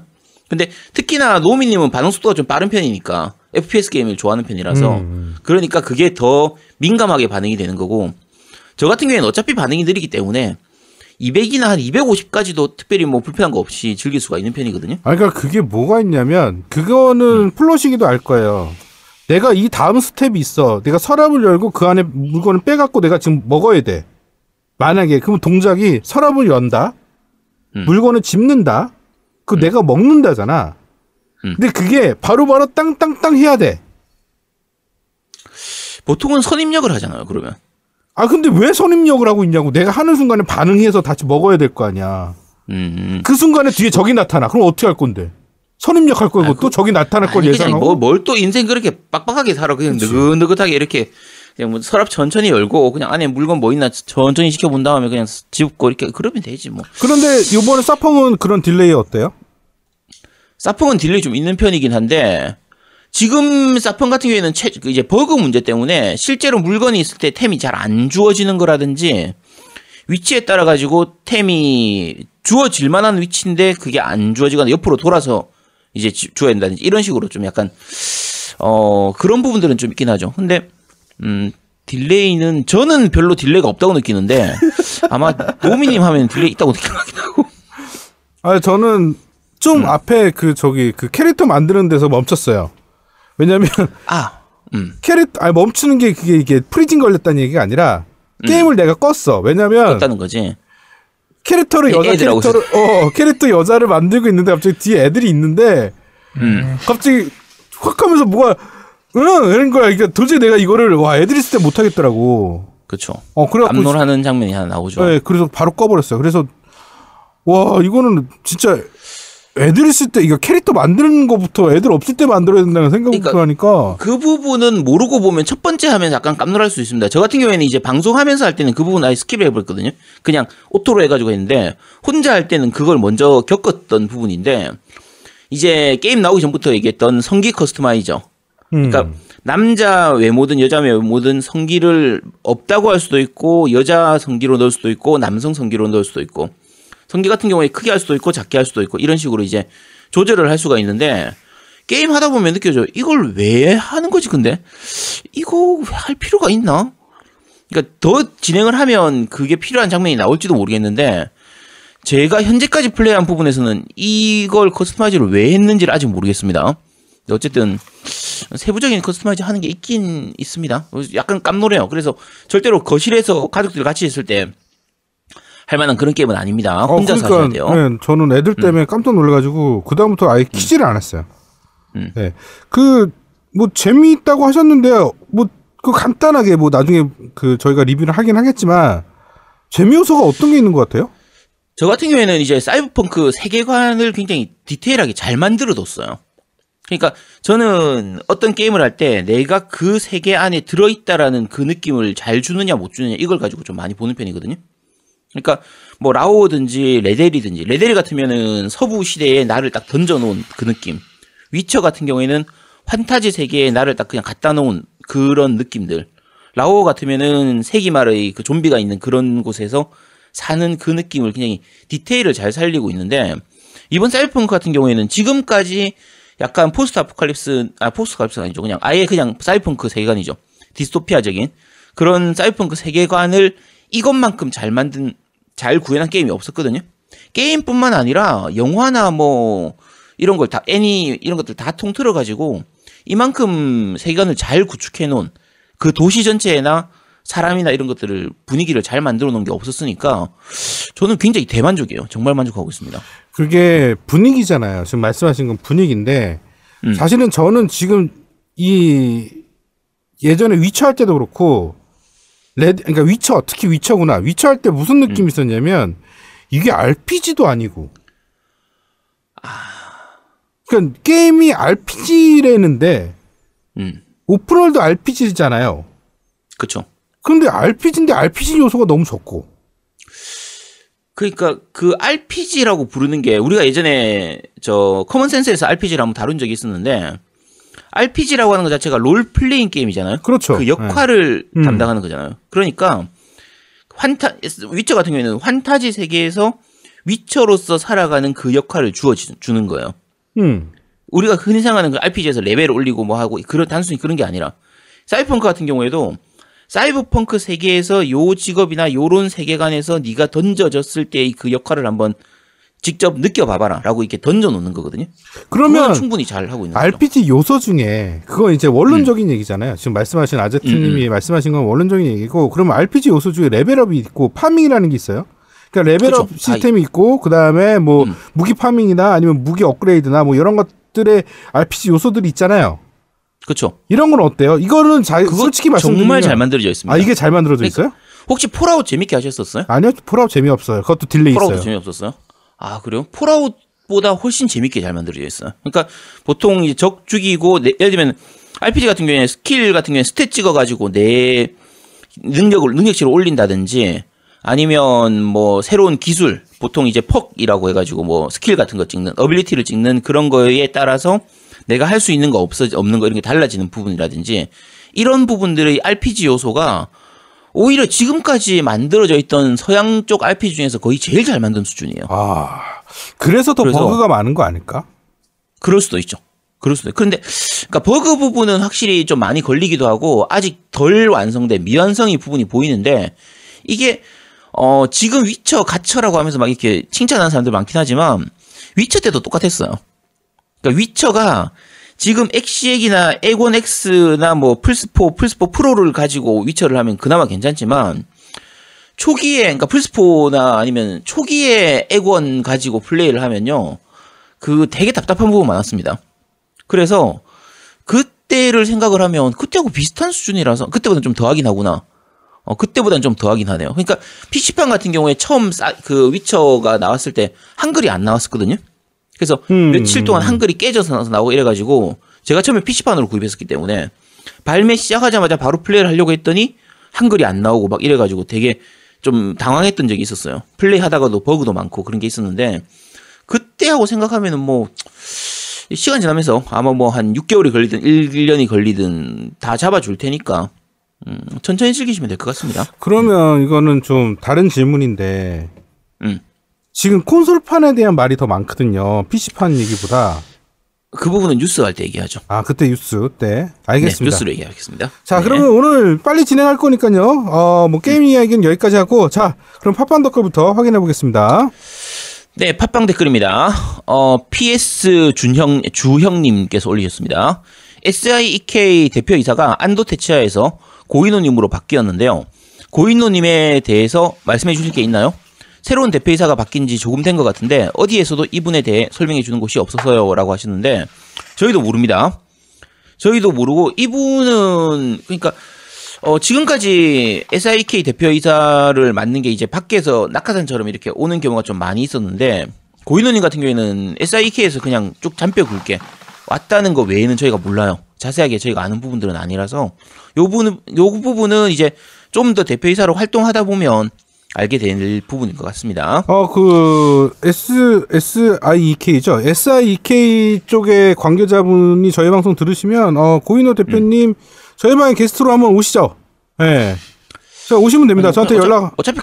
근데 특히나 노미님은 반응 속도가 좀 빠른 편이니까 FPS 게임을 좋아하는 편이라서 음. 그러니까 그게 더 민감하게 반응이 되는 거고 저 같은 경우에는 어차피 반응이 느리기 때문에 200이나 한 250까지도 특별히 뭐 불편한 거 없이 즐길 수가 있는 편이거든요. 아, 그러니까 그게 뭐가 있냐면 그거는 음. 플로시기도 알 거예요. 내가 이 다음 스텝이 있어. 내가 서랍을 열고 그 안에 물건을 빼갖고 내가 지금 먹어야 돼. 만약에 그럼 동작이 서랍을 연다. 음. 물건을 집는다. 그 내가 먹는다잖아. 음. 근데 그게 바로바로 땅땅땅 해야 돼. 보통은 선입력을 하잖아요. 그러면 아 근데 왜 선입력을 하고 있냐고. 내가 하는 순간에 반응해서 다시 먹어야 될 거 아니야. 음. 그 순간에 뒤에 적이 나타나. 그럼 어떻게 할 건데? 선입력 할 거고 아, 또 적이 나타날 걸 예상하고. 뭐, 뭘 또 인생 그렇게 빡빡하게 살아. 그냥 느긋느긋하게 이렇게 그냥 뭐 서랍 천천히 열고 그냥 안에 물건 뭐 있나 천천히 지켜본 다음에 그냥 집고 이렇게 그러면 되지 뭐. 그런데 요번에 사펑은 그런 delay 어때요? 사펑은 delay 좀 있는 편이긴 한데 지금 사펑 같은 경우에는 최, 그 이제 버그 문제 때문에 실제로 물건이 있을 때 템이 잘 안 주어지는 거라든지 위치에 따라 가지고 템이 주어질 만한 위치인데 그게 안 주어지거나 옆으로 돌아서 이제 지- 주어야 된다든지 이런 식으로 좀 약간 어 그런 부분들은 좀 있긴 하죠. 근데 음 delay는 저는 별로 delay가 없다고 느끼는데 아마 노미님 하면 delay 있다고 느끼긴 하고 아 저는 좀 앞에 그 저기 그 캐릭터 만드는 데서 멈췄어요. 왜냐면 아 음. 캐릭터 아니 멈추는 게 그게 이게 freezing 걸렸다는 얘기가 아니라 게임을 내가 껐어. 왜냐면 없다는 거지. 캐릭터를 애- 여자 캐릭터를 어 캐릭터 여자를 만들고 있는데 갑자기 뒤에 애들이 있는데 음. 갑자기 확 하면서 뭐가 응 이런 거야. 그러니까 도저히 내가 이거를 와 애들 있을 때 못 하겠더라고. 그렇죠. 어 그래갖고 압놀하는 장면이 하나 나오죠. 네, 그래서 바로 꺼버렸어요. 그래서 와 이거는 진짜 애들 있을 때 이거 캐릭터 만드는 거부터 애들 없을 때 만들어야 된다는 생각부터 그러니까 하니까 그 부분은 모르고 보면 첫 번째 하면 약간 깜놀할 수 있습니다. 저 같은 경우에는 이제 방송하면서 할 때는 그 부분 아예 skip을 해버렸거든요. 그냥 auto로 해가지고 했는데 혼자 할 때는 그걸 먼저 겪었던 부분인데 이제 게임 나오기 전부터 얘기했던 성기 customizer. 음. 그러니까 남자 외모든 여자 외모든 성기를 없다고 할 수도 있고 여자 성기로 넣을 수도 있고 남성 성기로 넣을 수도 있고 성기 같은 경우에 크게 할 수도 있고 작게 할 수도 있고 이런 식으로 이제 조절을 할 수가 있는데 게임 하다 보면 느껴져 이걸 왜 하는 거지 근데 이거 왜할 필요가 있나? 그러니까 더 진행을 하면 그게 필요한 장면이 나올지도 모르겠는데 제가 현재까지 플레이한 부분에서는 이걸 customize를 왜 했는지를 아직 모르겠습니다. 어쨌든 세부적인 customize 하는 게 있긴 있습니다. 약간 깜놀해요. 그래서 절대로 거실에서 가족들 같이 있을 때 할 만한 그런 게임은 아닙니다. 혼자서 하셔야 돼요. 음. 네, 저는 애들 때문에 깜짝 놀라가지고 그 다음부터 아예 키지를 않았어요. 음. 네, 그 뭐 재미있다고 하셨는데요. 뭐그 간단하게 뭐 나중에 그 저희가 리뷰를 하긴 하겠지만 재미 요소가 어떤 게 있는 것 같아요? 저 같은 경우에는 이제 사이버펑크 세계관을 굉장히 디테일하게 잘 만들어뒀어요. 그러니까 저는 어떤 게임을 할 때 내가 그 세계 안에 들어있다라는 그 느낌을 잘 주느냐 못 주느냐 이걸 가지고 좀 많이 보는 편이거든요. 그러니까 뭐 라오든지 레데리든지 레데리 같으면은 서부 시대에 나를 딱 던져놓은 그 느낌. 위쳐 같은 경우에는 판타지 세계에 나를 딱 그냥 갖다 놓은 그런 느낌들. 라오 같으면은 세기말의 그 좀비가 있는 그런 곳에서 사는 그 느낌을 굉장히 디테일을 잘 살리고 있는데 이번 사이버펑크 같은 경우에는 지금까지 약간 post-apocalypse 아 포스트 아포칼립스가 아니죠. 그냥 아예 그냥 사이버펑크 세계관이죠. 디스토피아적인 그런 사이버펑크 세계관을 이것만큼 잘 만든 잘 구현한 게임이 없었거든요. 게임뿐만 아니라 영화나 뭐 이런 걸 다 애니 이런 것들 다 통틀어 가지고 이만큼 세계관을 잘 구축해 놓은 그 도시 전체나 사람이나 이런 것들을 분위기를 잘 만들어 놓은 게 없었으니까 저는 굉장히 대만족이에요. 정말 만족하고 있습니다. 그게 분위기잖아요. 지금 말씀하신 건 분위기인데 음. 사실은 저는 지금 이 예전에 위쳐 할 때도 그렇고 레드 그러니까 위쳐 특히 위쳐구나. 위쳐 할 때 무슨 음. 느낌이 있었냐면 이게 RPG도 아니고 그러니까 게임이 RPG라는데 음. open world RPG잖아요. 그쵸. 그런데 RPG인데 RPG 요소가 너무 적고 그러니까 그 RPG라고 부르는 게 우리가 예전에 저 common sense에서 RPG를 한번 다룬 적이 있었는데 RPG라고 하는 것 자체가 롤 플레잉 게임이잖아요. 그렇죠. 그 역할을 음. 담당하는 거잖아요. 그러니까 환타 위쳐 같은 경우에는 환타지 세계에서 위쳐로서 살아가는 그 역할을 주어 주는 거예요. 음. 우리가 흔히 생각하는 그 RPG에서 레벨을 올리고 뭐 하고 그런 단순히 그런 게 아니라 사이버펑크 같은 경우에도 사이버펑크 세계에서 요 직업이나 요런 세계관에서 네가 던져졌을 때의 그 역할을 한번 직접 느껴봐봐라라고 이렇게 던져놓는 거거든요. 그러면 충분히 잘 하고 있는 거죠. RPG 요소 중에 그건 이제 원론적인 얘기잖아요. 지금 말씀하신 아제트님이 말씀하신 건 원론적인 얘기고 그러면 RPG 요소 중에 level up이 있고 farming이라는 게 있어요. 그러니까 level up 그쵸. 시스템이 있고 그 다음에 뭐 음. 무기 farming이나 아니면 무기 업그레이드나 뭐 이런 것들의 RPG 요소들이 있잖아요. 그렇죠. 이런 건 어때요? 이거는 자, 솔직히 말씀드리면 정말 잘 만들어져 있습니다. 아 이게 잘 만들어져 그러니까 있어요? 혹시 폴아웃 재밌게 하셨었어요? 아니요, 폴아웃 재미없어요. 그것도 delay 있어요. 재미없었어요? 아 그래요? 폴아웃보다 훨씬 재밌게 잘 만들어져 있어요. 그러니까 보통 이제 적 죽이고 내- 예를 들면 RPG 같은 경우에 스킬 같은 경우에 stat 찍어가지고 내 능력을 능력치를 올린다든지 아니면 뭐 새로운 기술 보통 이제 perk이라고 해가지고 뭐 스킬 같은 거 찍는 ability를 찍는 그런 거에 따라서 내가 할 수 있는 거 없어 없는 거 이런 게 달라지는 부분이라든지 이런 부분들의 RPG 요소가 오히려 지금까지 만들어져 있던 서양 쪽 RPG 중에서 거의 제일 잘 만든 수준이에요. 아 그래서 더 그래서- 버그가 많은 거 아닐까? 그럴 수도 있죠. 그럴 수도. 있 그런데 그러니까 버그 부분은 확실히 좀 많이 걸리기도 하고 아직 덜 완성된 미완성이 부분이 보이는데 이게 어 지금 위쳐 가처라고 하면서 막 이렇게 칭찬하는 사람들 많긴 하지만 위쳐 때도 똑같았어요. 그러니까 위쳐가 지금 엑시엑이나 엑원 X나 뭐 플스4, 플스4 프로를 가지고 위쳐를 하면 그나마 괜찮지만 초기에 그러니까 플스4나 아니면 초기에 에곤 가지고 플레이를 하면요. 그 되게 답답한 부분 많았습니다. 그래서 그때를 생각을 하면 그때하고 비슷한 수준이라서 그때보다 좀 더하긴 하구나. 어 그때보다는 좀 더하긴 하네요. 그러니까 PC판 같은 경우에 처음 싸, 그 위쳐가 나왔을 때 한글이 안 나왔었거든요. 그래서 음. 며칠 동안 한글이 깨져서 나오고 이래가지고 제가 처음에 PC판으로 구입했었기 때문에 발매 시작하자마자 바로 플레이를 하려고 했더니 한글이 안 나오고 막 이래가지고 되게 좀 당황했던 적이 있었어요. 플레이 하다가도 버그도 많고 그런 게 있었는데 그때하고 생각하면은 뭐 시간 지나면서 아마 뭐 한 6개월이 걸리든 1년이 걸리든 다 잡아줄 테니까 음, 천천히 즐기시면 될 것 같습니다. 그러면 이거는 좀 다른 질문인데 음. 지금 콘솔판에 대한 말이 더 많거든요. PC판 얘기보다. 그 부분은 뉴스 할 때 얘기하죠. 아 그때 뉴스 때 네, 알겠습니다. 뉴스로 얘기하겠습니다. 자 네. 그러면 오늘 빨리 진행할 거니까요. 어 뭐 게임 이야기는 여기까지 하고 자 그럼 팟빵 댓글부터 확인해 보겠습니다. 네, 팟빵 댓글입니다. 어, PS 준형, 주형 님께서 올리셨습니다. SIEK 대표이사가 안도테치아에서 고인호 님으로 바뀌었는데요. 고인호 님에 대해서 말씀해 주실 게 있나요? 새로운 대표이사가 바뀐 지 조금 된 것 같은데, 어디에서도 이분에 대해 설명해 주는 곳이 없어서요. 라고 하셨는데, 저희도 모릅니다. 저희도 모르고, 이분은, 그러니까, 어, 지금까지 SIK 대표이사를 맡는 게 이제 밖에서 낙하산처럼 이렇게 오는 경우가 좀 많이 있었는데, 고인호님 같은 경우에는 SIK에서 그냥 쭉 잔뼈 굵게 왔다는 거 외에는 저희가 몰라요. 자세하게 저희가 아는 부분들은 아니라서, 요 부분은, 요 부분은 이제 좀 더 대표이사로 활동하다 보면 알게 될 부분인 것 같습니다. 어, 그, S, SIEK죠. SIEK 쪽의 관계자분이 저희 방송 들으시면, 어, 고인호 대표님, 저희 방에 게스트로 한번 오시죠. 예. 네. 자, 오시면 됩니다. 저한테 어차- 연락, 어차피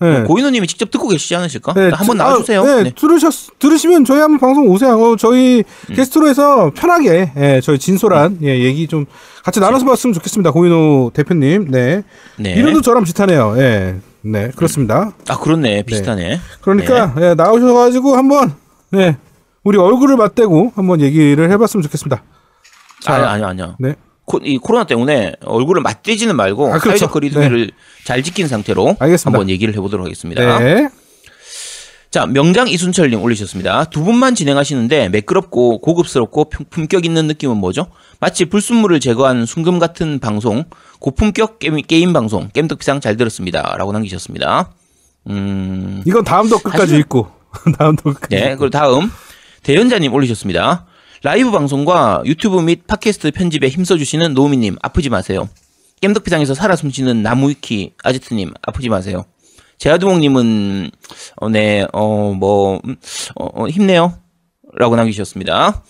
네. 고인호님이 직접 듣고 계시지 않으실까? 네, 한번 드- 나와주세요. 아, 네, 네. 들으셨, 들으시면 저희 한번 방송 오세요. 어, 저희 음. 게스트로 해서 편하게, 예, 저희 진솔한, 예, 얘기 좀 같이 나눠서 봤으면 좋겠습니다. 고인호 대표님. 네. 네. 이름도 저랑 비슷하네요. 예. 네, 그렇습니다. 아 그렇네 비슷하네. 그러니까 예, 나오셔 가지고 한번 네 우리 얼굴을 맞대고 한번 얘기를 해 봤으면 좋겠습니다. 자, 아니 아니 아니요. 네. 코, 이 코로나 때문에 얼굴을 맞대지는 말고 아, 그렇죠. 사회적 거리두기를 잘 지킨 상태로 알겠습니다. 한번 얘기를 해 보도록 하겠습니다. 네. 자 명장 이순철님 올리셨습니다. 두 분만 진행하시는데 매끄럽고 고급스럽고 품- 품격 있는 느낌은 뭐죠? 마치 불순물을 제거한 순금 같은 방송, 고품격 게임, 게임 방송, 겜덕비상 잘 들었습니다.라고 남기셨습니다. 음, 이건 다음 덧글까지 사실은- 읽고 다음 덧글까지. 네, 그리고 다음 대연자님 올리셨습니다. 라이브 방송과 유튜브 및 팟캐스트 편집에 힘써주시는 노미님 아프지 마세요. 겜덕비상에서 살아 숨쉬는 나무위키 아지트님 아프지 마세요. 제아두목님은 어, 네, 어, 뭐, 음, 어, 어, 힘내요. 라고 남기셨습니다.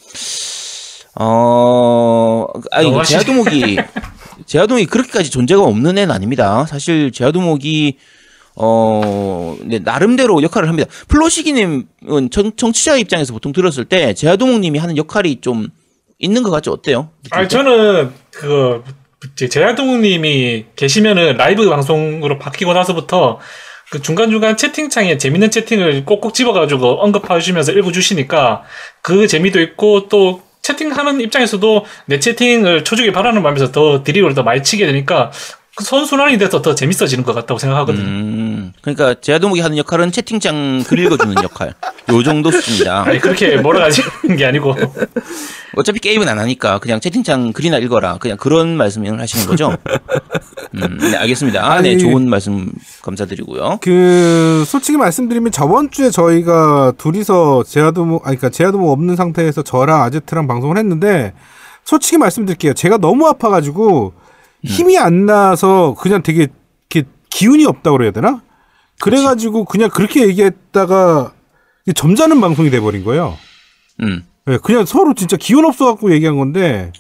어, 아니, 제아두목이, 제아두목이 그렇게까지 존재가 없는 애는 아닙니다. 사실 제아두목이 어, 네, 나름대로 역할을 합니다. 플로시기님은 청, 청취자 입장에서 보통 들었을 때 제아동욱님이 하는 역할이 좀 있는 것 같죠? 어때요? 아니 저는 그 제야동님이 계시면은 라이브 방송으로 바뀌고 나서부터 그 중간중간 채팅창에 재밌는 채팅을 꼭꼭 집어가지고 언급해 주시면서 읽어주시니까 그 재미도 있고 또 채팅하는 입장에서도 내 채팅을 초죽이 바라는 마음에서 더 드립을 더 많이 치게 되니까 그 선순환이 돼서 더 재밌어지는 것 같다고 생각하거든요. 음, 그러니까 제아동욱이 하는 역할은 채팅창 글 읽어주는 역할. 요 정도 수준이다. 아니 그렇게 몰아가지는 게 아니고 어차피 게임은 안 하니까 그냥 채팅창 글이나 읽어라. 그냥 그런 말씀을 하시는 거죠? 음, 네, 알겠습니다. 아, 네, 아니, 좋은 말씀 감사드리고요. 그 솔직히 말씀드리면 저번 주에 저희가 둘이서 제아도목 아니 그러니까 제아도목 없는 상태에서 저랑 아제트랑 방송을 했는데 솔직히 말씀드릴게요. 제가 너무 아파가지고 힘이 안 나서 그냥 되게 이렇게 기운이 없다 그래야 되나? 그래가지고 그냥 그렇게 얘기했다가 점잖은 방송이 돼버린 거예요. 음. 네, 그냥 서로 진짜 기운 없어갖고 얘기한 건데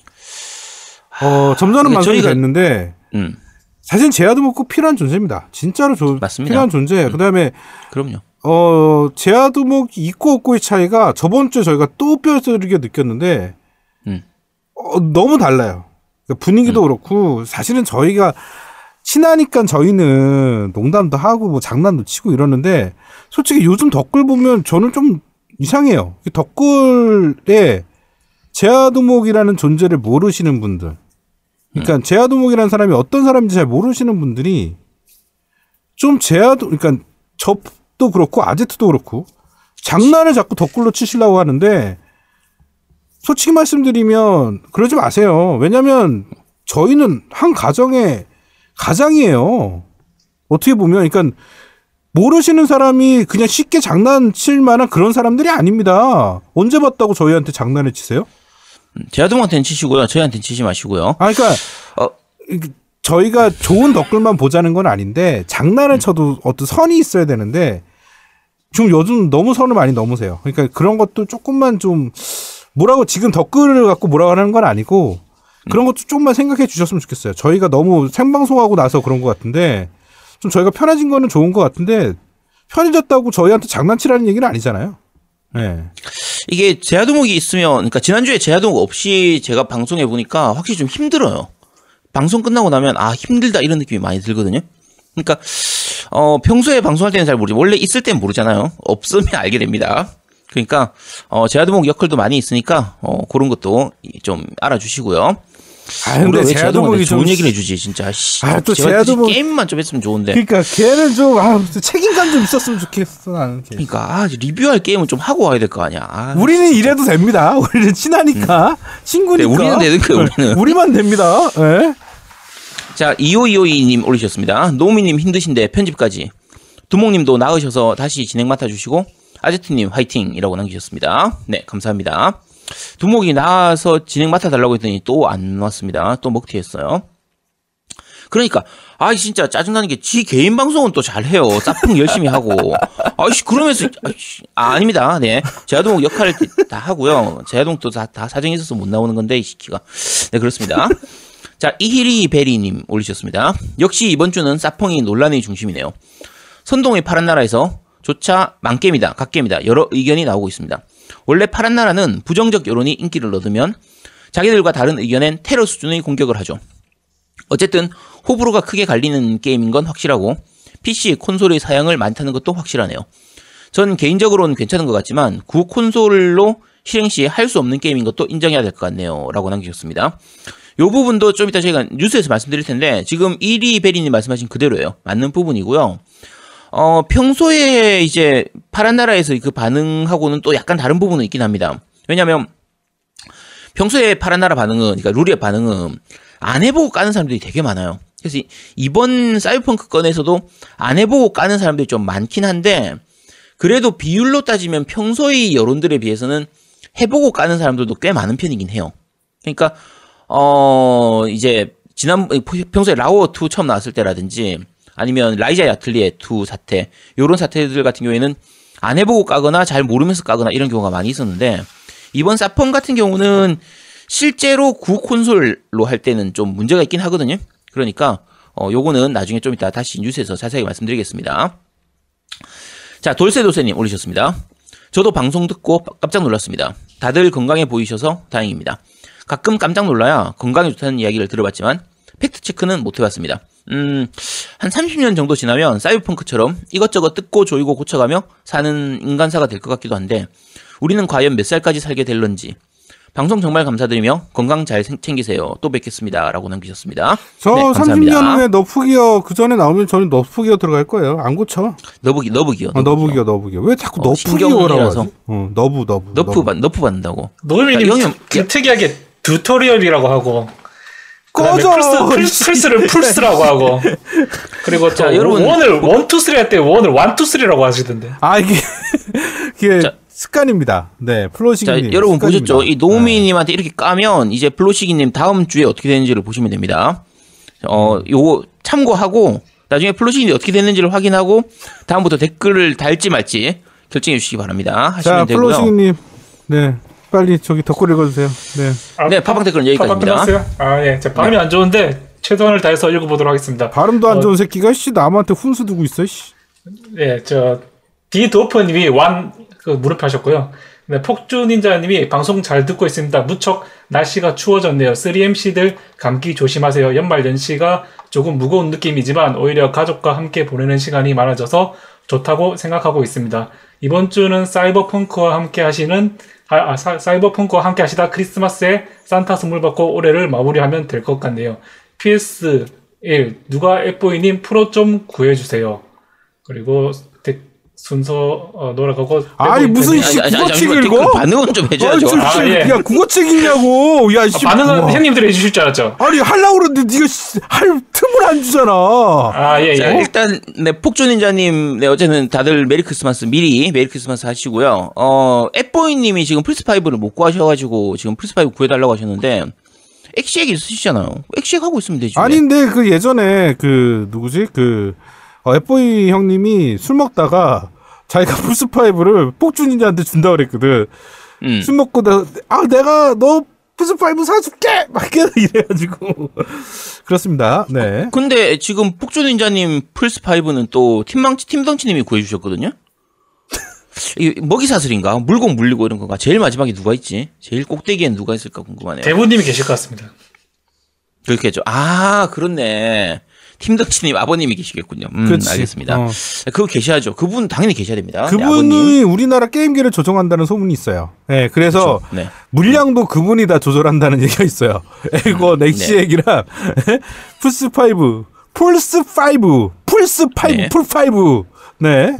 어 점잖은 근데 방송이 저희가- 됐는데 음, 사실 제아도목 꼭 필요한 존재입니다. 진짜로 조, 맞습니다. 필요한 존재예요. 그다음에 그럼요. 어, 제아두목 있고 없고의 차이가 저번 주에 저희가 또 뼈저리게 느꼈는데, 음. 어, 너무 달라요. 그러니까 분위기도 그렇고, 사실은 저희가 친하니까 저희는 농담도 하고, 뭐 장난도 치고 이러는데, 솔직히 요즘 댓글 보면 저는 좀 이상해요. 이 댓글에 제아두목이라는 존재를 모르시는 분들, 그러니까 제아두목이라는 사람이 어떤 사람인지 잘 모르시는 분들이 좀 제아도, 그러니까 저도 그렇고 아제트도 그렇고 장난을 자꾸 덧글로 치시려고 하는데 솔직히 말씀드리면 그러지 마세요. 왜냐면 저희는 한 가정의 가장이에요. 어떻게 보면 그러니까 모르시는 사람이 그냥 쉽게 장난칠 만한 그런 사람들이 아닙니다. 언제 봤다고 저희한테 장난을 치세요? 제 아동한테는 치시고요. 저희한테는 치지 마시고요. 아, 그러니까 어. 이- 저희가 좋은 댓글만 보자는 건 아닌데 장난을 쳐도 어떤 선이 있어야 되는데 좀 요즘 너무 선을 많이 넘으세요. 그러니까 그런 것도 조금만 좀 뭐라고 지금 댓글을 갖고 뭐라고 하는 건 아니고 그런 것도 조금만 생각해 주셨으면 좋겠어요. 저희가 너무 생방송하고 나서 그런 것 같은데 좀 저희가 편해진 거는 좋은 것 같은데 편해졌다고 저희한테 장난치라는 얘기는 아니잖아요. 네. 이게 제아동욱이 있으면, 그러니까 지난주에 제아동욱 없이 제가 방송해 보니까 확실히 좀 힘들어요. 방송 끝나고 나면 아 힘들다 이런 느낌이 많이 들거든요. 그러니까 어 평소에 방송할 때는 잘 모르지 원래 있을 땐 모르잖아요. 없으면 알게 됩니다. 그러니까 어 제아동욱 역할도 많이 있으니까 어 그런 것도 좀 알아주시고요. 아 근데 왜 제아도목이 제아동욱한테 좀 좋은 얘기를 해주지 진짜. 씨. 아, 또 제아도목- 게임만 좀 했으면 좋은데. 그러니까 걔는 좀 아, 책임감 좀 있었으면 좋겠어 나는. 걔. 그러니까 아, 리뷰할 게임은 좀 하고 와야 될 거 아니야. 아, 우리는 이래도 됩니다. 우리는 친하니까 친구니까. 네, 우리는 되는 거예요, 우리는. 우리만 됩니다. 예. 자, 2525님 올리셨습니다. 노미님 힘드신데 편집까지. 두목님도 나으셔서 다시 진행 맡아주시고, 아제트님 화이팅이라고 남기셨습니다. 네, 감사합니다. 두목이 나와서 진행 맡아달라고 했더니 또 안 왔습니다. 또 먹튀했어요. 그러니까 아 진짜 짜증나는 게 지 개인 방송은 또 잘해요. sap풍 열심히 하고. 아이씨 그러면서 아이씨, 아, 아닙니다. 네. 제아동 역할을 다 하고요. 제아동 또다다 사정이 있어서 못 나오는 건데 이 시키가. 네 그렇습니다. 자 이히리 베리님 올리셨습니다. 역시 이번 주는 sap풍이 논란의 중심이네요. 선동의 파란 나라에서 조차 망겜이다, 갓겜이다 여러 의견이 나오고 있습니다. 원래 파란 나라는 부정적 여론이 인기를 얻으면 자기들과 다른 의견엔 테러 수준의 공격을 하죠. 어쨌든 호불호가 크게 갈리는 게임인 건 확실하고 PC, 콘솔의 사양을 많다는 것도 확실하네요. 전 개인적으로는 괜찮은 것 같지만 구 콘솔로 실행 시 할 수 없는 게임인 것도 인정해야 될 것 같네요. 라고 남기셨습니다. 요 부분도 좀 이따 저희가 뉴스에서 말씀드릴 텐데 지금 이리 베리님 말씀하신 그대로예요. 맞는 부분이고요. 어, 평소에 이제 파란 나라에서 그 반응하고는 또 약간 다른 부분은 있긴 합니다. 왜냐면 평소에 파란 나라 반응은 그러니까 룰의 반응은 안 해보고 까는 사람들이 되게 많아요. 그래서 이- 이번 사이버펑크 건에서도 안 해보고 까는 사람들이 좀 많긴 한데 그래도 비율로 따지면 평소의 여론들에 비해서는 해보고 까는 사람들도 꽤 많은 편이긴 해요. 그러니까 어 이제 지난 평소에 라워 2 처음 나왔을 때라든지 아니면 라이자 야틀리에 2 사태 요런 사태들 같은 경우에는 안 해보고 까거나 잘 모르면서 까거나 이런 경우가 많이 있었는데 이번 사펑 같은 경우는 실제로 구 콘솔로 할 때는 좀 문제가 있긴 하거든요. 그러니까 어 요거는 나중에 좀 이따 다시 뉴스에서 자세히 말씀드리겠습니다. 자, 돌쇠도쇠님 올리셨습니다. 저도 방송 듣고 깜짝 놀랐습니다. 다들 건강해 보이셔서 다행입니다. 가끔 깜짝 놀라야 건강에 좋다는 이야기를 들어봤지만 팩트 체크는 못 해봤습니다. 음, 한 30년 정도 지나면 사이버펑크처럼 이것저것 뜯고 조이고 고쳐가며 사는 인간사가 될 것 같기도 한데 우리는 과연 몇 살까지 살게 될런지 방송 정말 감사드리며 건강 잘 생- 챙기세요. 또 뵙겠습니다. 라고 남기셨습니다. 저 네, 30년 후에 너프기어 그 전에 나오면 저는 너프기어 들어갈 거예요. 안 고쳐. 너브기, 너브기요. 어, 너브기어 너브기어. 왜 자꾸 어, 너프기어라고. 하지? 어, 너브 너브. nerf, 받, nerf 받는다고. 특- 특이하게 tutorial이라고 하고 꺼져! 플스, 플스, 플스를 풀스라고 하고 그리고 또 자, 여러분. 원을 원투 쓰리 할 때 원을 원투 쓰리라고 하시던데 아 이게 이게 자. 습관입니다. 네, 자, 플로시기님. 여러분 습관입니다. 보셨죠? 이 노우미님한테 이렇게 까면 이제 플로시기님 다음 주에 어떻게 되는지를 보시면 됩니다. 어, 요거 참고하고 나중에 플로시기님 어떻게 됐는지를 확인하고 다음부터 댓글을 달지 말지 결정해 주시기 바랍니다. 자, 하시면 되고요. 플로시기님. 네, 빨리 저기 덧글 읽어주세요. 네. 아, 네, 팝빵 댓글은 여기까지입니다. 네. 끝났어요? 아 예, 제 발음이 안 좋은데 최선을 다해서 읽어보도록 하겠습니다. 발음도 안 어, 좋은 새끼가 씨 남한테 훈수 두고 있어. 씨. 예, 저 디도프님이 완그 무릎 하셨고요. 네, 폭주 닌자님이 방송 잘 듣고 있습니다. 무척 날씨가 추워졌네요. 3MC들 감기 조심하세요. 연말 연시가 조금 무거운 느낌이지만 오히려 가족과 함께 보내는 시간이 많아져서 좋다고 생각하고 있습니다. 이번 주는 사이버펑크와 함께 하시는 아, 아, 사, 사이버펑크와 함께 하시다 크리스마스에 산타 선물 받고 올해를 마무리하면 될 것 같네요. PS1 누가 앱보이님 프로 좀 구해주세요. 그리고 대- 순서 어, 돌아가고 아니, 무슨 씨, 국어책 읽어? 반응은 좀 해줘야죠. 저, 아, 씨, 예. 야, 국어책 읽냐고. 야, 씨. 아, 반응은 우와. 형님들이 해주실 줄 알았죠. 아니, 하려고 그러는데 네가 씨, 할 틈을 안 주잖아. 아, 예, 자, 예. 일단 네, 폭주닌자님, 네, 어제는 다들 Merry Christmas 미리 Merry Christmas 하시고요. 어, 앱보이님이 지금 플스 5를 못 구하셔가지고 지금 플스 5 구해달라고 하셨는데 엑시액 있으시잖아요. 엑시액 하고 있으면 되지. 왜? 아닌데 그 예전에 그 누구지 그 어, 앱보이 형님이 술 먹다가 자기가 플스 5를 폭주닌자한테 준다 그랬거든. 음. 술 먹고 나, 아 내가 너 플스 5 사줄게 막 계속 이래가지고 그렇습니다. 네. 근데 지금 폭주닌자님 플스 5는 또 팀망치 팀덩치님이 구해주셨거든요. 이 먹이 사슬인가? 물고 물리고 이런 건가? 제일 마지막에 누가 있지? 제일 꼭대기엔 누가 있을까 궁금하네요. 대부님이 계실 것 같습니다. 그렇겠죠. 아, 그렇네. 팀덕치님 아버님이 계시겠군요. 음, 그렇지. 알겠습니다. 어. 그거 계셔야죠. 그분 당연히 계셔야 됩니다. 네. 그분이 우리나라 게임기를 조정한다는 소문이 있어요. 네, 그래서 그렇죠. 네. 물량도 그분이 다 조절한다는 얘기가 있어요. 음, 넥시 네. 얘기랑 플스 5, 플스 5, 플스 5, 네. 풀 5. 네.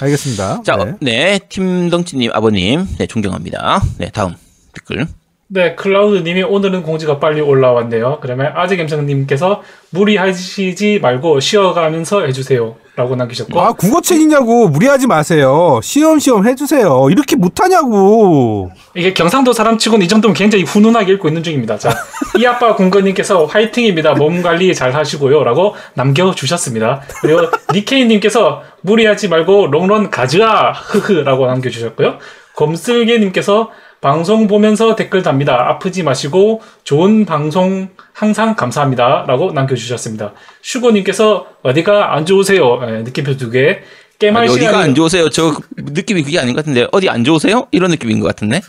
알겠습니다. 자, 네. 어, 네. 팀덩치님 아버님. 네, 존경합니다. 네, 다음 댓글. 네, 클라우드님이 오늘은 공지가 빨리 올라왔네요. 그러면 아재겸성님께서 무리하시지 말고 쉬어가면서 해주세요. 라고 남기셨고. 아 국어책이냐고 무리하지 마세요. 쉬엄쉬엄 해주세요. 이렇게 못하냐고. 이게 경상도 사람 치고는 이 정도면 굉장히 훈훈하게 읽고 있는 중입니다. 자, 이 아빠 군건님께서 화이팅입니다. 몸 관리 잘 하시고요. 라고 남겨주셨습니다. 그리고 니케이님께서 무리하지 말고 롱런 가즈아! 흐흐! 라고 남겨주셨고요. 검슬개님께서 방송 보면서 댓글 답니다. 아프지 마시고 좋은 방송 항상 감사합니다. 라고 남겨주셨습니다. 슈고님께서 어디가 안 좋으세요? 예, 느낌표 두 개. 깨말 아니, 어디가 시간이 안 좋으세요? 저 느낌이 그게 아닌 것 같은데 어디 안 좋으세요? 이런 느낌인 것 같은데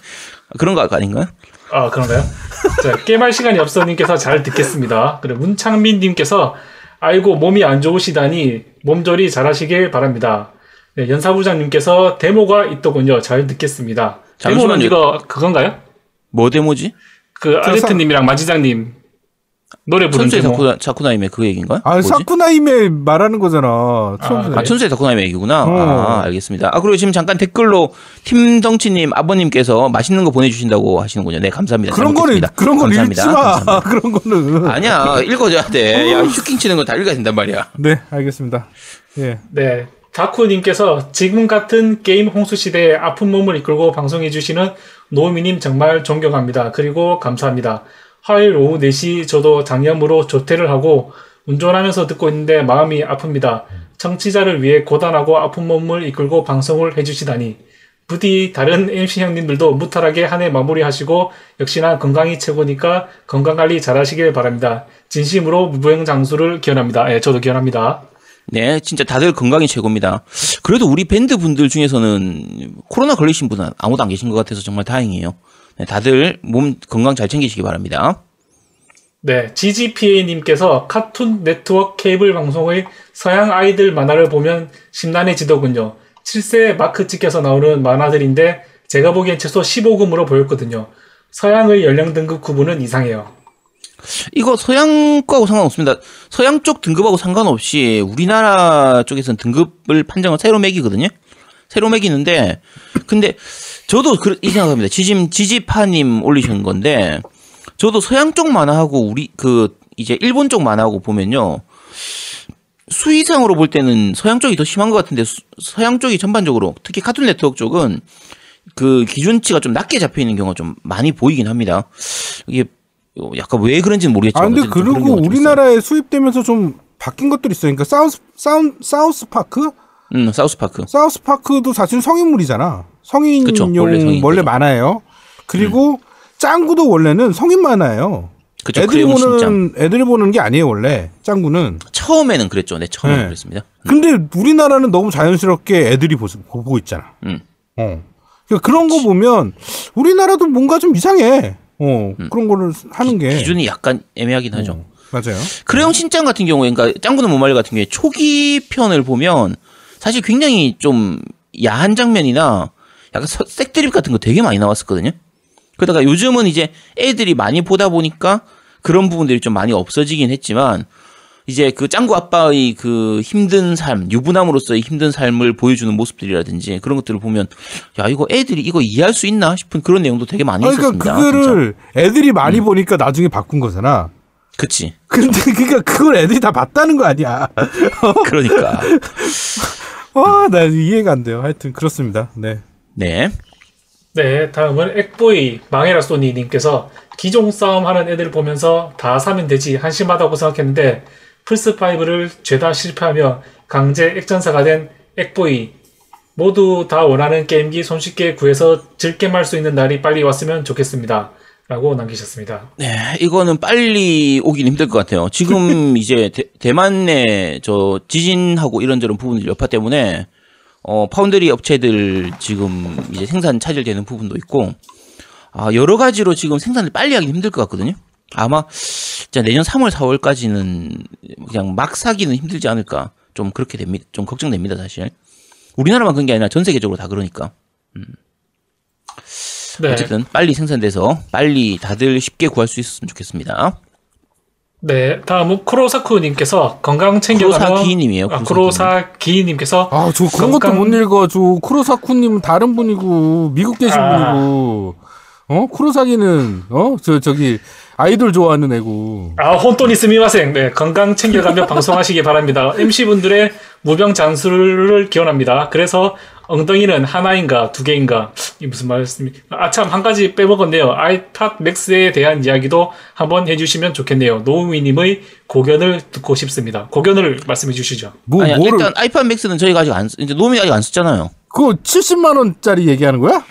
그런 거 아닌가요? 아, 그런가요? 자, 게임할 시간이 없어님께서 잘 듣겠습니다. 그리고 문창민님께서 아이고, 몸이 안 좋으시다니 몸조리 잘 하시길 바랍니다. 네, 연사부장님께서 데모가 있더군요. 잘 듣겠습니다. 데모는 잠시만요. 이거 그건가요? 뭐 데모지? 그 아제트님이랑 마지장님 노래 부른 천수의 데모. 사쿠나, 사쿠나임의 그 얘기인가? 아 뭐지? 사쿠나임에 말하는 거잖아. 처음 네. 아, 천수의 사쿠나임의 얘기구나. 어. 아, 알겠습니다. 아, 그리고 지금 잠깐 댓글로 팀덩치님 아버님께서 맛있는 거 보내주신다고 하시는군요. 네, 감사합니다. 잘 그런 거는. 그런 건 감사합니다. 읽지 마. 감사합니다. 그런 거는. 아니야, 읽어줘야 돼. 야, 슈킹 치는 건 다 읽어야 된단 말이야. 네, 알겠습니다. 예. 네. 다쿠님께서 지금 같은 게임 홍수 시대에 아픈 몸을 이끌고 방송해주시는 노미님 정말 존경합니다. 그리고 감사합니다. 화요일 오후 4시 저도 장염으로 조퇴를 하고 운전하면서 듣고 있는데 마음이 아픕니다. 청취자를 위해 고단하고 아픈 몸을 이끌고 방송을 해주시다니. 부디 다른 MC 형님들도 무탈하게 한 해 마무리하시고 역시나 건강이 최고니까 건강관리 잘하시길 바랍니다. 진심으로 무보행 장수를 기원합니다. 예, 저도 기원합니다. 네, 진짜 다들 건강이 최고입니다. 그래도 우리 밴드 분들 중에서는 코로나 걸리신 분은 아무도 안 계신 것 같아서 정말 다행이에요. 네, 다들 몸 건강 잘 챙기시기 바랍니다. 네, GGPA님께서 카툰 네트워크 케이블 방송의 서양 아이들 만화를 보면 심란해지더군요. 7세 마크 찍혀서 나오는 만화들인데 제가 보기엔 최소 15금으로 보였거든요. 서양의 연령 등급 구분은 이상해요. 이거 서양 거하고 상관없습니다. 서양 쪽 등급하고 상관없이 우리나라 쪽에서는 등급을 판정을 새로 매기거든요. 새로 매기는데 근데 저도 그, 이 생각합니다. 지금 지지파님 올리신 건데 저도 서양 쪽 만화하고 우리 그 이제 일본 쪽 만화하고 보면요. 수위상으로 볼 때는 서양 쪽이 더 심한 것 같은데 수- 서양 쪽이 전반적으로 특히 카툰 네트워크 쪽은 그 기준치가 좀 낮게 잡혀 있는 경우가 좀 많이 보이긴 합니다. 이게 약간 왜 그런지는 아 모르겠지만 근데 좀 그런 그리고 좀 있어요. 우리나라에 수입되면서 좀 바뀐 것들이 있어요. 그러니까 사우스 사운 사우스 파크? 음, 사우스 파크. 사우스 파크도 사실 성인물이잖아. 성인용 그쵸, 원래 성인 원래. 만화예요. 그리고 짱구도 원래는 성인 만화예요. 그쵸, 애들이 보는 애들이 보는 게 아니에요 원래 짱구는. 처음에는 그랬죠. 네, 처음에 네. 그랬습니다. 근데 우리나라는 너무 자연스럽게 애들이 보, 보고 있잖아. 음. 어. 그러니까 그런 거 보면 우리나라도 뭔가 좀 이상해. 어. 그런 거를 하는 게 음. 기준이 약간 애매하긴 하죠. 어, 맞아요. 크레용 신짱 같은 경우에, 그러니까 짱구는 못 말려 같은 경우에 초기 편을 보면 사실 굉장히 좀 야한 장면이나 약간 서- 색드립 같은 거 되게 많이 나왔었거든요. 그러다가 요즘은 이제 애들이 많이 보다 보니까 그런 부분들이 좀 많이 없어지긴 했지만 이제 그 짱구 아빠의 그 힘든 삶, 유부남으로서의 힘든 삶을 보여주는 모습들이라든지 그런 것들을 보면 야 이거 애들이 이거 이해할 수 있나 싶은 그런 내용도 되게 많이 아니, 있었습니다. 그러니까 그거를 애들이 많이 음. 보니까 나중에 바꾼 거잖아. 진짜. 그치. 근데 그러니까 그걸 애들이 다 봤다는 거 아니야. 그러니까 와, 나 이해가 안 돼요. 하여튼 그렇습니다. 네. 네. 네, 다음은 액보이 망해라 소니님께서 기종 싸움 하는 애들 보면서 다 사면 되지 한심하다고 생각했는데 플스5를 죄다 실패하며 강제 액전사가 된 액보이 모두 다 원하는 게임기 손쉽게 구해서 즐게 말수 있는 날이 빨리 왔으면 좋겠습니다. 라고 남기셨습니다. 네, 이거는 빨리 오긴 힘들 것 같아요. 지금 이제 대, 대만 내 저 지진하고 이런저런 부분들 여파 때문에 어 파운드리 업체들 지금 이제 생산 차질되는 부분도 있고 아 여러 가지로 지금 생산을 빨리 하기 힘들 것 같거든요. 아마 진짜 내년 3월 4월까지는 그냥 막 사기는 힘들지 않을까 좀 그렇게 됩니다. 좀 걱정됩니다 사실. 우리나라만 그런 게 아니라 전 세계적으로 다 그러니까. 네. 어쨌든 빨리 생산돼서 빨리 다들 쉽게 구할 수 있었으면 좋겠습니다. 네, 다음은 크로사쿠님께서 건강 챙겨가며 크로사기님이에요, 아, 크로사기. 크로사기님께서 아, 저 그런 것도 건강- 못 읽어. 저 쿠로사쿠님은 다른 분이고 미국 계신 아. 분이고. 어 쿠로사기는 어저 저기 아이돌 좋아하는 애고. 아, 혼돈이 스미마생. 네, 건강 챙겨가며 방송하시기 바랍니다. MC분들의 무병 장수를 기원합니다. 그래서 엉덩이는 하나인가 두 개인가 이 무슨 말씀입니까? 아참 한 가지 빼먹었네요. 아이팟 맥스에 대한 이야기도 한번 해주시면 좋겠네요. 노우미님의 고견을 듣고 싶습니다. 고견을 말씀해 주시죠. 뭐 아니, 뭐를 일단 아이팟 맥스는 저희가 아직 안, 쓰- 이제 노미 아직 안 썼잖아요. 그거 70만 원짜리 얘기하는 거야?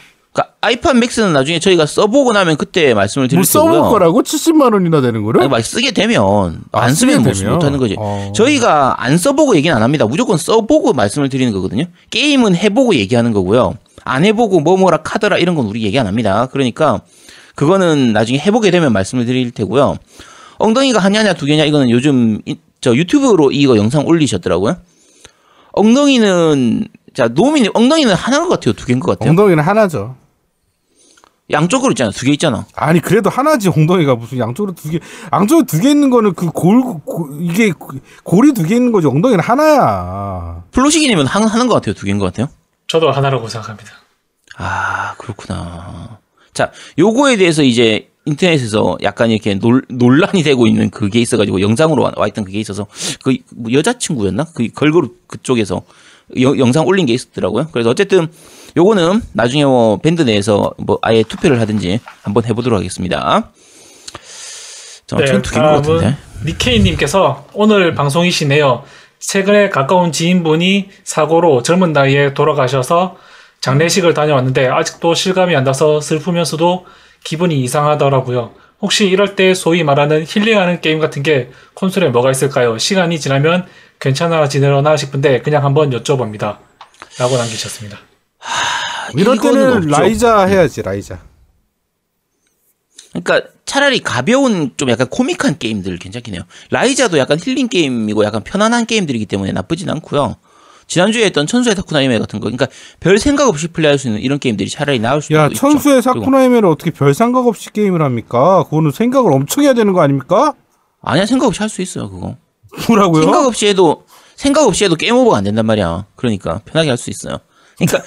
아이팟 맥스는 나중에 저희가 써보고 나면 그때 말씀을 드릴 뭐 써볼 거고요. 거라고 70만 원이나 되는 거를? 아니, 막 쓰게 되면 아, 안 쓰면 되면? 못하는 거지. 어. 저희가 안 써보고 얘기는 안 합니다. 무조건 써보고 말씀을 드리는 거거든요. 게임은 해보고 얘기하는 거고요. 안 해보고 뭐 뭐라 카더라 이런 건 우리 얘기 안 합니다. 그러니까 그거는 나중에 해보게 되면 말씀을 드릴 테고요. 엉덩이가 하냐냐 두 개냐 이거는 요즘 이- 저 유튜브로 이거 영상 올리셨더라고요. 엉덩이는 자 노미님 엉덩이는 하나인 것 같아요. 두 개인 것 같아요. 엉덩이는 하나죠. 양쪽으로 있잖아. 두 개 있잖아. 아니 그래도 하나지 엉덩이가 무슨 양쪽으로 두 개, 양쪽으로 두 개 있는 거는 그 골 이게 골이 두 개 있는 거지 엉덩이는 하나야. 플로시기님은 한, 하는 것 같아요. 두 개인 것 같아요. 저도 하나라고 생각합니다. 아, 그렇구나. 자, 요거에 대해서 이제 인터넷에서 약간 이렇게 논, 논란이 되고 있는 그게 있어가지고 영상으로 와, 와 있던 그게 있어서 그뭐 여자친구였나? 그 걸그룹 그쪽에서 여- 영상 올린 게 있었더라고요. 그래서 어쨌든 요거는 나중에 뭐 밴드 내에서 뭐 아예 투표를 하든지 한번 해보도록 하겠습니다. 저 네, 개인 것 같은데. 니케이님께서 오늘 방송이시네요. 최근에 가까운 지인분이 사고로 젊은 나이에 돌아가셔서 장례식을 다녀왔는데 아직도 실감이 안 나서 슬프면서도 기분이 이상하더라고요. 혹시 이럴 때 소위 말하는 힐링하는 게임 같은 게 콘솔에 뭐가 있을까요? 시간이 지나면 괜찮아지려나 싶은데 그냥 한번 여쭤봅니다. 라고 남기셨습니다. 이럴 이거는 때는 없죠. 라이자 해야지 라이자. 그러니까 차라리 가벼운 좀 약간 코믹한 게임들 괜찮긴 해요. 라이자도 약간 힐링 게임이고 약간 편안한 게임들이기 때문에 나쁘진 않고요. 지난주에 했던 천수의 다쿠나이메 같은 거, 그러니까 별 생각 없이 플레이할 수 있는 이런 게임들이 차라리 나을 수도 야 있죠. 천수의 그리고- 사쿠나이메를 어떻게 별 생각 없이 게임을 합니까? 그거는 생각을 엄청 해야 되는 거 아닙니까? 아니야 생각 없이 할 수 있어요 그거. 뭐라고요? 생각 없이 해도 생각 없이 해도 게임 오버가 안 된단 말이야. 그러니까 편하게 할 수 있어요. 그러니까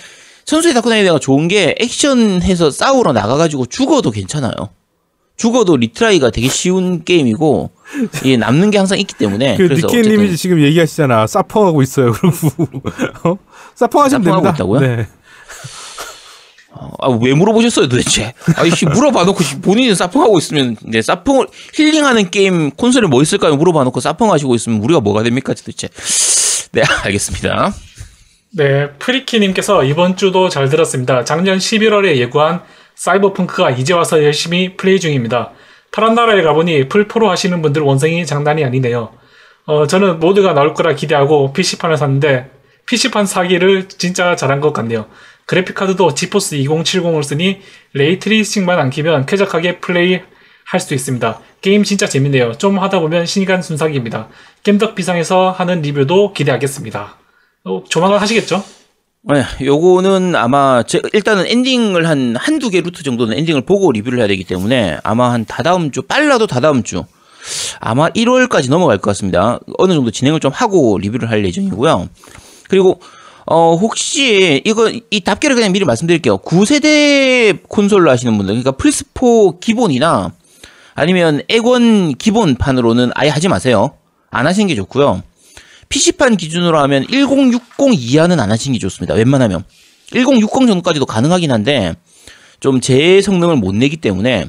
천수의 사쿠나히메가 좋은 게 액션해서 싸우러 나가가지고 죽어도 괜찮아요. 죽어도 retry가 되게 쉬운 게임이고 이게 남는 게 항상 있기 때문에 그 그래서 어쨌든 지금 얘기하시잖아. 사펑하고 있어요. 그러고 어? 사펑하시면 됩니다. 있다고요? 네. 아, 왜 물어보셨어요, 도대체? 아이씨, 물어봐놓고 씨, 본인이 사펑하고 있으면, 네, 사펑을, 힐링하는 게임, 콘솔에 뭐 있을까요? 물어봐놓고 사펑하시고 있으면 우리가 뭐가 됩니까, 도대체? 네, 알겠습니다. 네, 프리키님께서 이번 주도 잘 들었습니다. 작년 11월에 예고한 사이버펑크가 이제 와서 열심히 플레이 중입니다. 파란 나라에 가보니 플포로 하시는 분들 원성이 장난이 아니네요. 어, 저는 모드가 나올 거라 기대하고 PC판을 샀는데 PC판 사기를 진짜 잘한 것 같네요. 그래픽카드도 지포스 2070을 쓰니 ray tracing만 안 키면 쾌적하게 플레이 할 수 있습니다. 게임 진짜 재밌네요. 좀 하다 보면 시간 순삭입니다. 겜덕 비상에서 하는 리뷰도 기대하겠습니다. 어, 조만간 하시겠죠? 네, 요거는 아마, 제, 일단은 엔딩을 한, 한두 개 루트 정도는 엔딩을 보고 리뷰를 해야 되기 때문에 아마 한 다다음 주, 빨라도 다다음 주, 아마 1월까지 넘어갈 것 같습니다. 어느 정도 진행을 좀 하고 리뷰를 할 예정이고요. 그리고, 어, 혹시, 이거, 이 답계를 그냥 미리 말씀드릴게요. 9세대 콘솔로 하시는 분들, 그러니까 플스4 기본이나 아니면 액원 기본판으로는 아예 하지 마세요. 안 하시는 게 좋고요. PC판 기준으로 하면 1060 이하는 안 하시는 게 좋습니다. 웬만하면. 1060 정도까지도 가능하긴 한데, 좀 제 성능을 못 내기 때문에,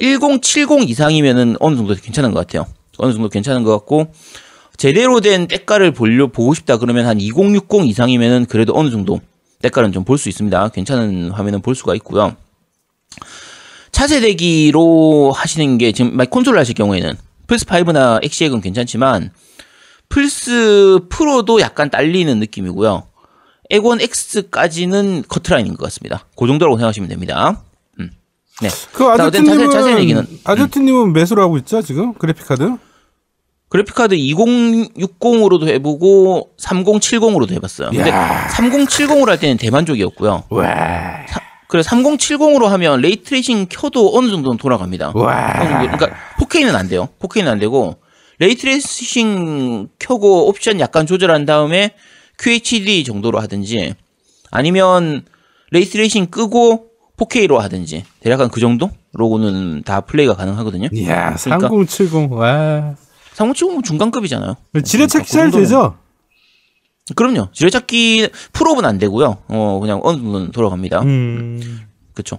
1070 이상이면은 어느 정도 괜찮은 것 같아요. 어느 정도 괜찮은 것 같고, 제대로 된 때깔을 보려, 보고 싶다 그러면 한 2060 이상이면은 그래도 어느 정도 때깔은 좀 볼 수 있습니다. 괜찮은 화면은 볼 수가 있고요. 차세대기로 하시는 게 지금 막 콘솔 하실 경우에는 플스 5나 엑시엑은 괜찮지만 플스 프로도 약간 딸리는 느낌이고요. 엑원 X까지는 커트라인인 것 같습니다. 그 정도라고 생각하시면 됩니다. 음. 네. 그 자, 어쨌든 자세- 아저트님은 얘기는 아저트님은 매수를 하고 있죠 지금 그래픽 카드? 그래픽카드 2060으로도 해보고 3070으로도 해봤어요. 근데 3070으로 할 때는 대만족이었고요. 와. 그래 3070으로 하면 ray tracing 켜도 어느 정도는 돌아갑니다. 와. 그러니까 4K는 안 돼요. 4K는 안 되고 ray tracing 켜고 옵션 약간 조절한 다음에 QHD 정도로 하든지 아니면 ray tracing 끄고 4K로 하든지 대략 한 그 정도로는 다 플레이가 가능하거든요. 이야, 그러니까 3070. 와. 상호치고 중간급이잖아요. 지뢰찾기 그잘 정도면. 되죠? 그럼요. 지뢰찾기 풀업은 안 되고요. 어 그냥 어느 정도는 돌아갑니다. 음. 그렇죠.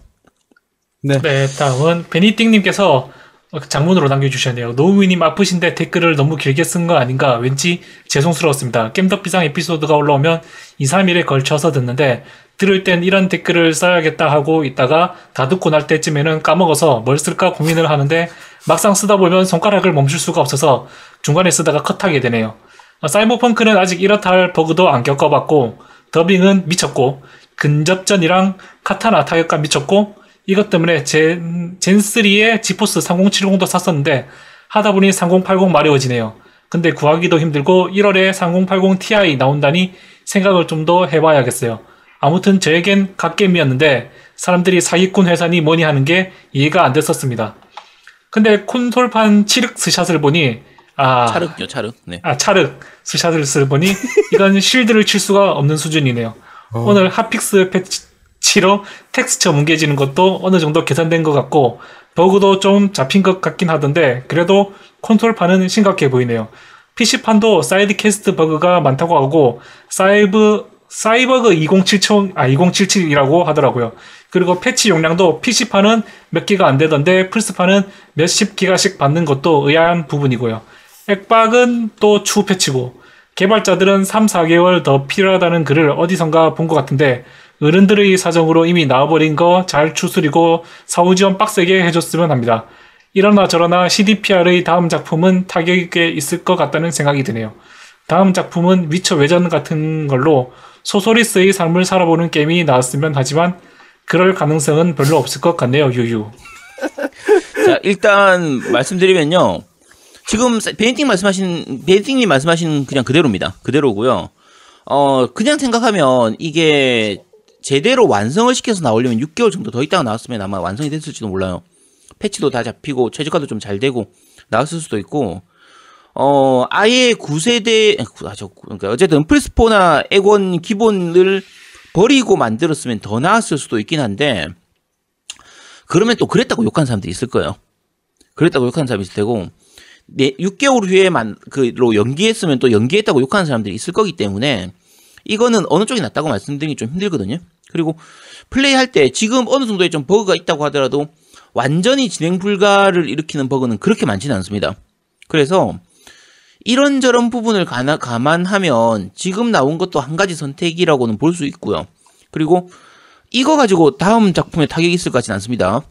네. 네, 다음은 베니띵님께서 장문으로 남겨주셨네요. 노우미님 아프신데 댓글을 너무 길게 쓴 거 아닌가? 왠지 죄송스러웠습니다. 겜덕비상 에피소드가 올라오면 2, 3일에 걸쳐서 듣는데 들을 땐 이런 댓글을 써야겠다 하고 있다가 다 듣고 날 때쯤에는 까먹어서 뭘 쓸까 고민을 하는데 막상 쓰다 보면 손가락을 멈출 수가 없어서 중간에 쓰다가 컷하게 되네요. 어, 사이버펑크는 아직 이렇다 할 버그도 안 겪어봤고 더빙은 미쳤고 근접전이랑 카타나 타격감 미쳤고 이것 때문에 젠, 젠3에 지포스 3070도 샀었는데 하다 보니 3080 마려워지네요. 근데 구하기도 힘들고 1월에 3080 Ti 나온다니 생각을 좀 더 해봐야겠어요. 아무튼 저에겐 갓겜이었는데 사람들이 사기꾼 회사니 뭐니 하는 게 이해가 안 됐었습니다. 근데 콘솔판 치륵 스샷을 보니 아 차륵요, 차륵. 네. 아 차르 스샷을 보니 이건 shield를 칠 수가 없는 수준이네요. 오늘 핫픽스 패치로 텍스처 뭉개지는 것도 어느 정도 계산된 것 같고 버그도 좀 잡힌 것 같긴 하던데 그래도 콘솔판은 심각해 보이네요. PC판도 side quest 버그가 많다고 하고 사이브 사이버그 2077, 아, 2077이라고 하더라고요. 그리고 패치 용량도 PC판은 몇 기가 안 되던데 플스판은 몇십 기가씩 받는 것도 의아한 부분이고요. 액박은 또 추후 패치고 개발자들은 3, 4개월 더 필요하다는 글을 어디선가 본 것 같은데 어른들의 사정으로 이미 나와버린 거 잘 추스리고 사후 지원 빡세게 해줬으면 합니다. 이러나 저러나 CDPR의 다음 작품은 타격이 있을 것 같다는 생각이 드네요. 다음 작품은 위쳐 외전 같은 걸로 소소리스의 삶을 살아보는 게임이 나왔으면 하지만 그럴 가능성은 별로 없을 것 같네요. 유유. 자, 일단 말씀드리면요. 지금 베인팅 말씀하신 베인팅님 말씀하신 그냥 그대로입니다. 그대로고요. 어, 그냥 생각하면 이게 제대로 완성을 시켜서 나오려면 6개월 정도 더 있다가 나왔으면 아마 완성이 됐을지도 몰라요. 패치도 다 잡히고 최저가도 좀 잘 되고 나왔을 수도 있고 어 아예 9세대 아, 저, 그러니까 어쨌든 플스포나 액원 기본을 버리고 만들었으면 더 나았을 수도 있긴 한데 그러면 또 그랬다고 욕한 사람들이 있을 거예요. 그랬다고 욕하는 사람이 있을 테고 네, 6개월 후에만 그로 연기했으면 또 연기했다고 욕하는 사람들이 있을 거기 때문에 이거는 어느 쪽이 낫다고 말씀드리기 좀 힘들거든요. 그리고 플레이할 때 지금 어느 정도의 좀 버그가 있다고 하더라도 완전히 진행 불가를 일으키는 버그는 그렇게 많지는 않습니다. 그래서 이런저런 부분을 가나, 감안하면 지금 나온 것도 한 가지 선택이라고는 볼 수 있고요. 그리고 이거 가지고 다음 작품에 타격이 있을 것 같지는 않습니다.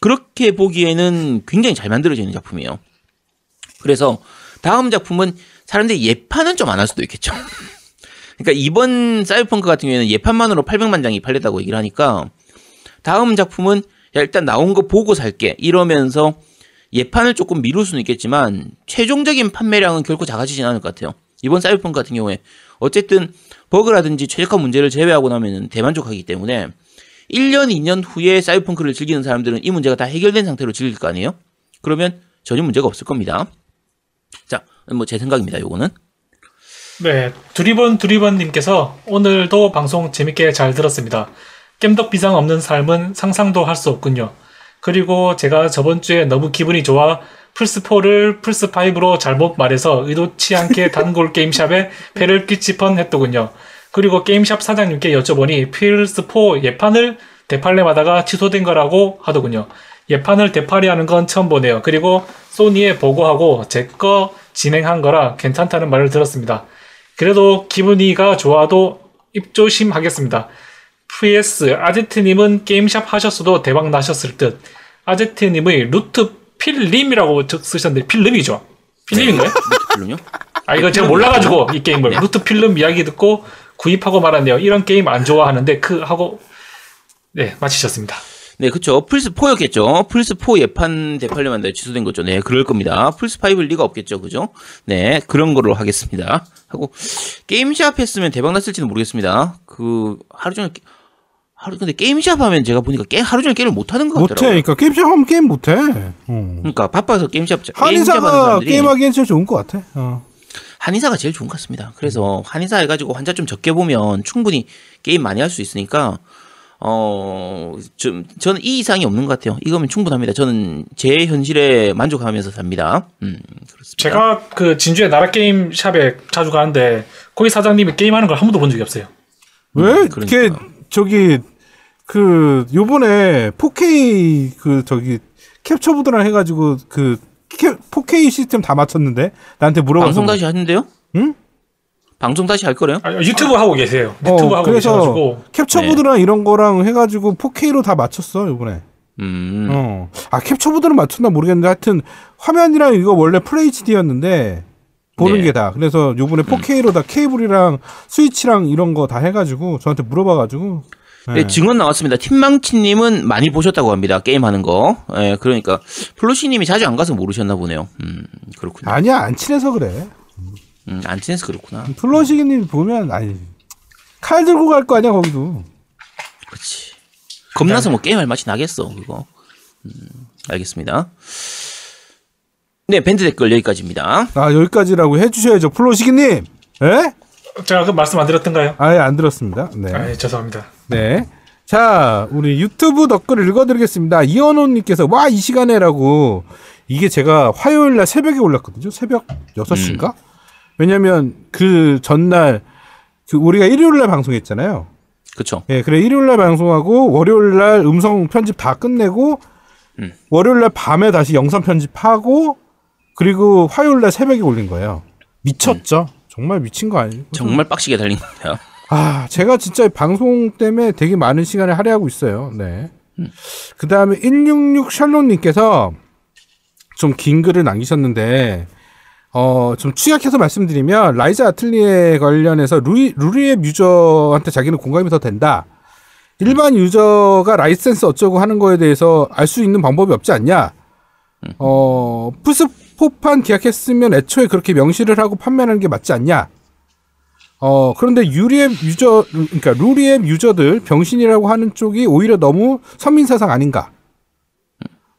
그렇게 보기에는 굉장히 잘 만들어져 있는 작품이에요. 그래서 다음 작품은 사람들이 예판은 좀 안 할 수도 있겠죠. 그러니까 이번 사이버펑크 같은 경우에는 예판만으로 800만 장이 팔렸다고 얘기를 하니까 다음 작품은 야, 일단 나온 거 보고 살게 이러면서 예판을 조금 미룰 수는 있겠지만 최종적인 판매량은 결코 작아지진 않을 것 같아요. 이번 사이버펑크 같은 경우에 어쨌든 버그라든지 최적화 문제를 제외하고 나면 대만족하기 때문에 1년, 2년 후에 사이버펑크를 즐기는 사람들은 이 문제가 다 해결된 상태로 즐길 거 아니에요? 그러면 전혀 문제가 없을 겁니다. 자, 뭐 제 생각입니다. 요거는. 네, 두리번 두리번님께서 오늘도 방송 재밌게 잘 들었습니다. 겜덕 비상 없는 삶은 상상도 할 수 없군요. 그리고 제가 저번 주에 너무 기분이 좋아 플스4를 플스5로 잘못 말해서 의도치 않게 단골 게임샵에 폐를 끼칠 뻔했더군요. 그리고 게임샵 사장님께 여쭤보니 플스4 예판을 되팔렘하다가 취소된 거라고 하더군요. 예판을 되팔이하는 건 처음 보네요. 그리고 소니에 보고하고 제 거 진행한 거라 괜찮다는 말을 들었습니다. 그래도 기분이가 좋아도 입조심하겠습니다. PS 아제트님은 게임샵 하셨어도 대박 나셨을 듯. 아제트님의 루트 필름이라고 적- 쓰셨는데 필름이죠? 필름인가요? 필름요? 아 이거 제가 몰라가지고 이 게임을 루트 필름 이야기 듣고 구입하고 말았네요. 이런 게임 안 좋아하는데 그 하고 네 마치셨습니다. 네, 그쵸. 플스4였겠죠. 플스4 예판 되팔렘한데 취소된 거죠. 네, 그럴 겁니다. 플스5일 리가 없겠죠. 그죠? 네, 그런 거로 하겠습니다. 하고, 게임샵 했으면 대박 났을지는 모르겠습니다. 그, 하루 종일, 게- 하루, 근데 게임샵 하면 제가 보니까 게, 하루 종일 게임을 못 하는 것 못해. 같더라고요. 그러니까 게임샵 하면 게임 못해. 어. 그러니까 바빠서 게임샵, 한의사가 사람들이 게임하기엔 진짜 좋은 것 같아. 어. 한의사가 제일 좋은 것 같습니다. 그래서 한의사 해가지고 환자 좀 적게 보면 충분히 게임 많이 할 수 있으니까 어, 좀, 저는 이 이상이 없는 것 같아요. 이거면 충분합니다. 저는 제 현실에 만족하면서 삽니다. 음, 그렇습니다. 제가 그 진주의 나라 게임 샵에 자주 가는데 거기 사장님이 게임하는 걸 한 번도 본 적이 없어요. 왜 그러니까. 이렇게 저기 그 요번에 4K 그 저기 캡처보드랑 해가지고 그 캐, 4K 시스템 다 맞췄는데 나한테 물어봐서 방송 다시 하는데요? 응? 방송 다시 할 거래요? 아, 유튜브 하고 계세요. 유튜브 어, 하고 그래서 계셔가지고 캡처보드랑 이런 거랑 해가지고 4K로 다 맞췄어 요번에. 음, 어. 아 캡처보드는 맞췄나 모르겠는데 하여튼 화면이랑 이거 원래 FHD였는데 보는 네. 게 다. 그래서 요번에 4K로 다 케이블이랑 스위치랑 이런 거 다 해가지고 저한테 물어봐가지고. 네. 네, 증언 나왔습니다. 팀망치님은 많이 보셨다고 합니다. 게임하는 거. 예, 그러니까 플로시님이 자주 안 가서 모르셨나 보네요. 음, 그렇군요. 아니야 안 친해서 그래. 음, 안 친해서 그렇구나. 플러시기님 보면 아니 칼 들고 갈 거 아니야 거기도. 그렇지. 겁나서 뭐 게임할 맛이 나겠어, 그거. 음, 알겠습니다. 네, 밴드 댓글 여기까지입니다. 아 여기까지라고 해주셔야죠 플러시기님. 예? 제가 그 말씀 안 드렸던가요? 아예 안 들었습니다. 네. 아, 예, 죄송합니다. 네. 자, 우리 유튜브 댓글 읽어드리겠습니다. 이현호님께서, 와, 이 시간에라고. 이게 제가 화요일 날 새벽에 올랐거든요. 새벽 6시인가? 왜냐면 그 전날, 그 우리가 일요일 날 방송했잖아요. 그쵸. 예, 그래, 일요일 날 방송하고, 월요일 날 음성 편집 다 끝내고, 음. 월요일 날 밤에 다시 영상 편집하고, 그리고 화요일 날 새벽에 올린 거예요. 미쳤죠? 정말 미친 거 아니에요? 정말 빡시게 달린 겁니다. 아, 제가 진짜 방송 때문에 되게 많은 시간을 할애하고 있어요. 네. 그 다음에 166 샬롯님께서 좀 긴 글을 남기셨는데, 어, 좀 취약해서 말씀드리면, 라이자 아틀리에 관련해서 루이, 루리웹 유저한테 자기는 공감이 더 된다. 일반 유저가 라이센스 어쩌고 하는 거에 대해서 알 수 있는 방법이 없지 않냐? 어, 플스 포판 계약했으면 애초에 그렇게 명시를 하고 판매하는 게 맞지 않냐? 어, 그런데 루리웹 유저, 그러니까 루리웹 유저들 병신이라고 하는 쪽이 오히려 너무 선민사상 아닌가?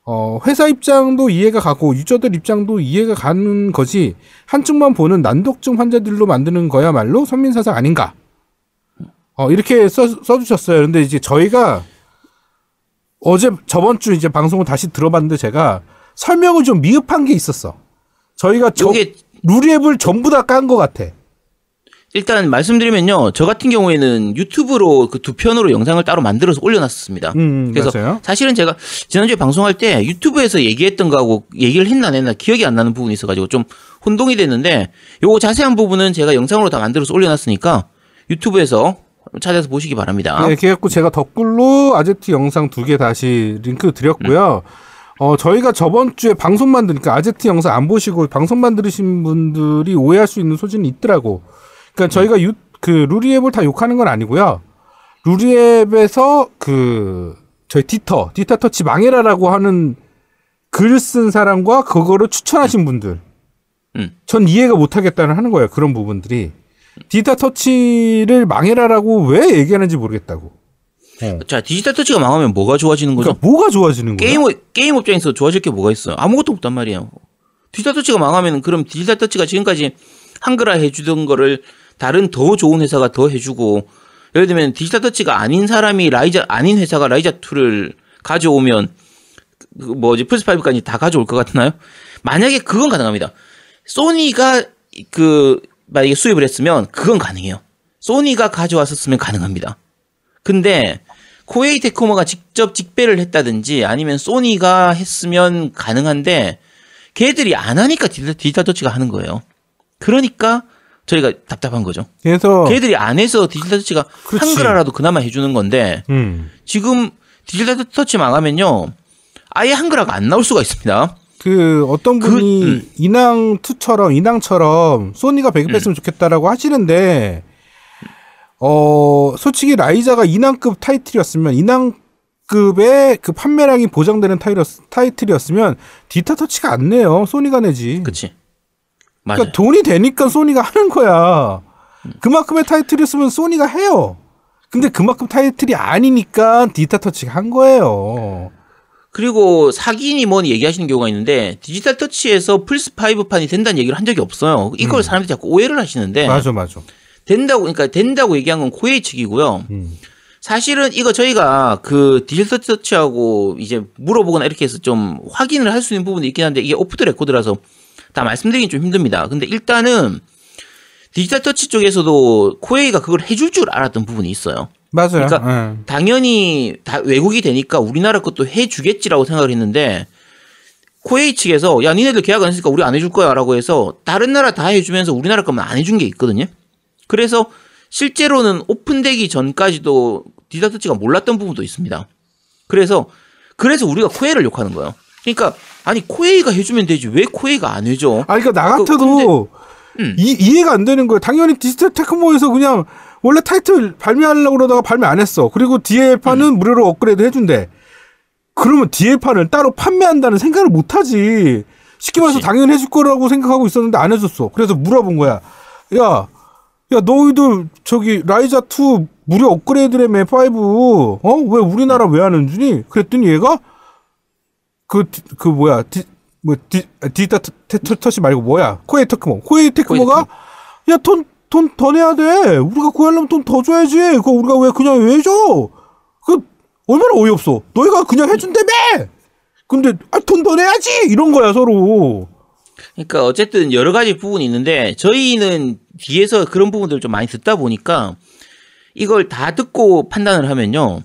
어, 회사 입장도 이해가 가고 유저들 입장도 이해가 가는 거지 한쪽만 보는 난독증 환자들로 만드는 거야말로 선민사상 아닌가? 어, 이렇게 써, 써주셨어요. 근데 이제 저희가 어제 저번 주 이제 방송을 다시 들어봤는데 제가 설명을 좀 미흡한 게 있었어. 저희가 저, 요게 루리앱을 전부 다 깐 것 같아. 일단 말씀드리면요. 저 같은 경우에는 유튜브로 그 두 편으로 영상을 따로 만들어서 올려놨습니다. 음, 그래서 맞아요. 사실은 제가 지난주에 방송할 때 유튜브에서 얘기했던 거하고 얘기를 했나 안 했나 기억이 안 나는 부분이 있어가지고 좀 혼동이 됐는데 요거 자세한 부분은 제가 영상으로 다 만들어서 올려놨으니까 유튜브에서 찾아서 보시기 바랍니다. 네, 그래갖고 제가 덧글로 아제트 영상 두 개 다시 링크 드렸고요. 어, 저희가 저번 주에 방송만 들으니까 아제트 영상 안 보시고 방송만 들으신 분들이 오해할 수 있는 소지는 있더라고. 그러니까 저희가 유, 그 루리앱을 다 욕하는 건 아니고요. 루리웹에서 그 저희 디터, 디지털 터치 망해라라고 하는 글쓴 사람과 그거를 추천하신 분들. 음. 전 이해가 못 하겠다는 하는 거예요. 그런 부분들이. 디지털 터치를 망해라라고 왜 얘기하는지 모르겠다고. 자, 디지털 터치가 망하면 뭐가 좋아지는 거죠? 그러니까 뭐가 좋아지는 거야? 게임, 게임 업장에서 좋아질 게 뭐가 있어요? 아무것도 없단 말이에요. 디지털 터치가 망하면 그럼 디지털 터치가 지금까지 한글화 해주던 거를 다른 더 좋은 회사가 더 해주고 예를 들면 디지털 터치가 아닌 사람이 라이자 아닌 회사가 라이자 2를 가져오면 그 뭐지 플스 5까지 다 가져올 것 같나요? 만약에 그건 가능합니다. 소니가 그 만약에 수입을 했으면 그건 가능해요. 소니가 가져왔었으면 가능합니다. 근데 코에이 테크모가 직접 직배를 했다든지 아니면 소니가 했으면 가능한데 걔들이 안 하니까 디지털 터치가 하는 거예요. 그러니까 저희가 답답한 거죠. 그래서 걔들이 안 해서 디지털 터치가 어. 그렇지. 한글화라도 그나마 해주는 건데 음. 지금 디지털 터치 망하면요 아예 한글화가 안 나올 수가 있습니다. 그 어떤 그- 분이 음. 인왕 2처럼 인왕처럼 소니가 음. 배급했으면 좋겠다라고 하시는데 어 솔직히 라이자가 인왕급 타이틀이었으면 인왕급의 그 판매량이 보장되는 타이틀- 타이틀이었으면 디지털 터치가 안 내요 소니가 내지. 그치? 맞아요. 그러니까 돈이 되니까 소니가 하는 거야. 그만큼의 타이틀이었으면 소니가 해요. 근데 그만큼 타이틀이 아니니까 디지털 터치가 한 거예요. 그리고 사기니 뭐니 얘기하시는 경우가 있는데 디지털 터치에서 플스 5판이 된다는 얘기를 한 적이 없어요. 이걸 사람들이 자꾸 오해를 하시는데 음. 맞아, 맞아. 된다고 그러니까 된다고 얘기한 건 코에이 측이고요. 음. 사실은 이거 저희가 그 디지털 터치하고 이제 물어보거나 이렇게 해서 좀 확인을 할 수 있는 부분이 있긴 한데 이게 off the record라서 다 말씀드리긴 좀 힘듭니다. 근데 일단은 디지털 터치 쪽에서도 코에이가 그걸 해줄 줄 알았던 부분이 있어요. 맞아요. 그러니까 예. 당연히 다 외국이 되니까 우리나라 것도 해주겠지라고 생각을 했는데 코에이 측에서 야 니네들 계약 안 했으니까 우리 안 해줄 거야라고 해서 다른 나라 다 해주면서 우리나라 것만 안 해준 게 있거든요. 그래서 실제로는 오픈되기 전까지도 디지털 터치가 몰랐던 부분도 있습니다. 그래서 그래서 우리가 코에이를 욕하는 거예요. 그러니까 아니 코에이가 해주면 되지 왜 코에이가 안 해줘? 아, 그러니까 나 그- 같아도 음. 이, 이해가 안 되는 거예요. 당연히 디지털 테크모에서 그냥 원래 타이틀 발매하려고 그러다가 발매 안 했어. 그리고 DL판은 음. 무료로 업그레이드 해준대. 그러면 DL판을 따로 판매한다는 생각을 못 하지. 쉽게 말해서. 당연히 해줄 거라고 생각하고 있었는데 안 해줬어. 그래서 물어본 거야. 야, 야, 너희들 저기 라이자 2 무료 업그레이드라며 5. 어? 왜 우리나라 왜 안 해주니? 그랬더니 얘가 그, 디- 그 뭐야, 디, 뭐, 디, 아, 디지털 터치 말고 뭐야, 코에이 테크모. 코에이 테크모가, 야, 돈, 돈 더 내야 돼. 우리가 구하려면 돈 더 줘야지. 그거 우리가 왜 그냥 왜 줘? 그, 얼마나 어이없어. 너희가 그냥 해준다며! 근데, 아, 돈 더 내야지! 이런 거야, 서로. 그러니까 어쨌든 여러 가지 부분이 있는데 저희는 뒤에서 그런 부분들을 좀 많이 듣다 보니까 이걸 다 듣고 판단을 하면요.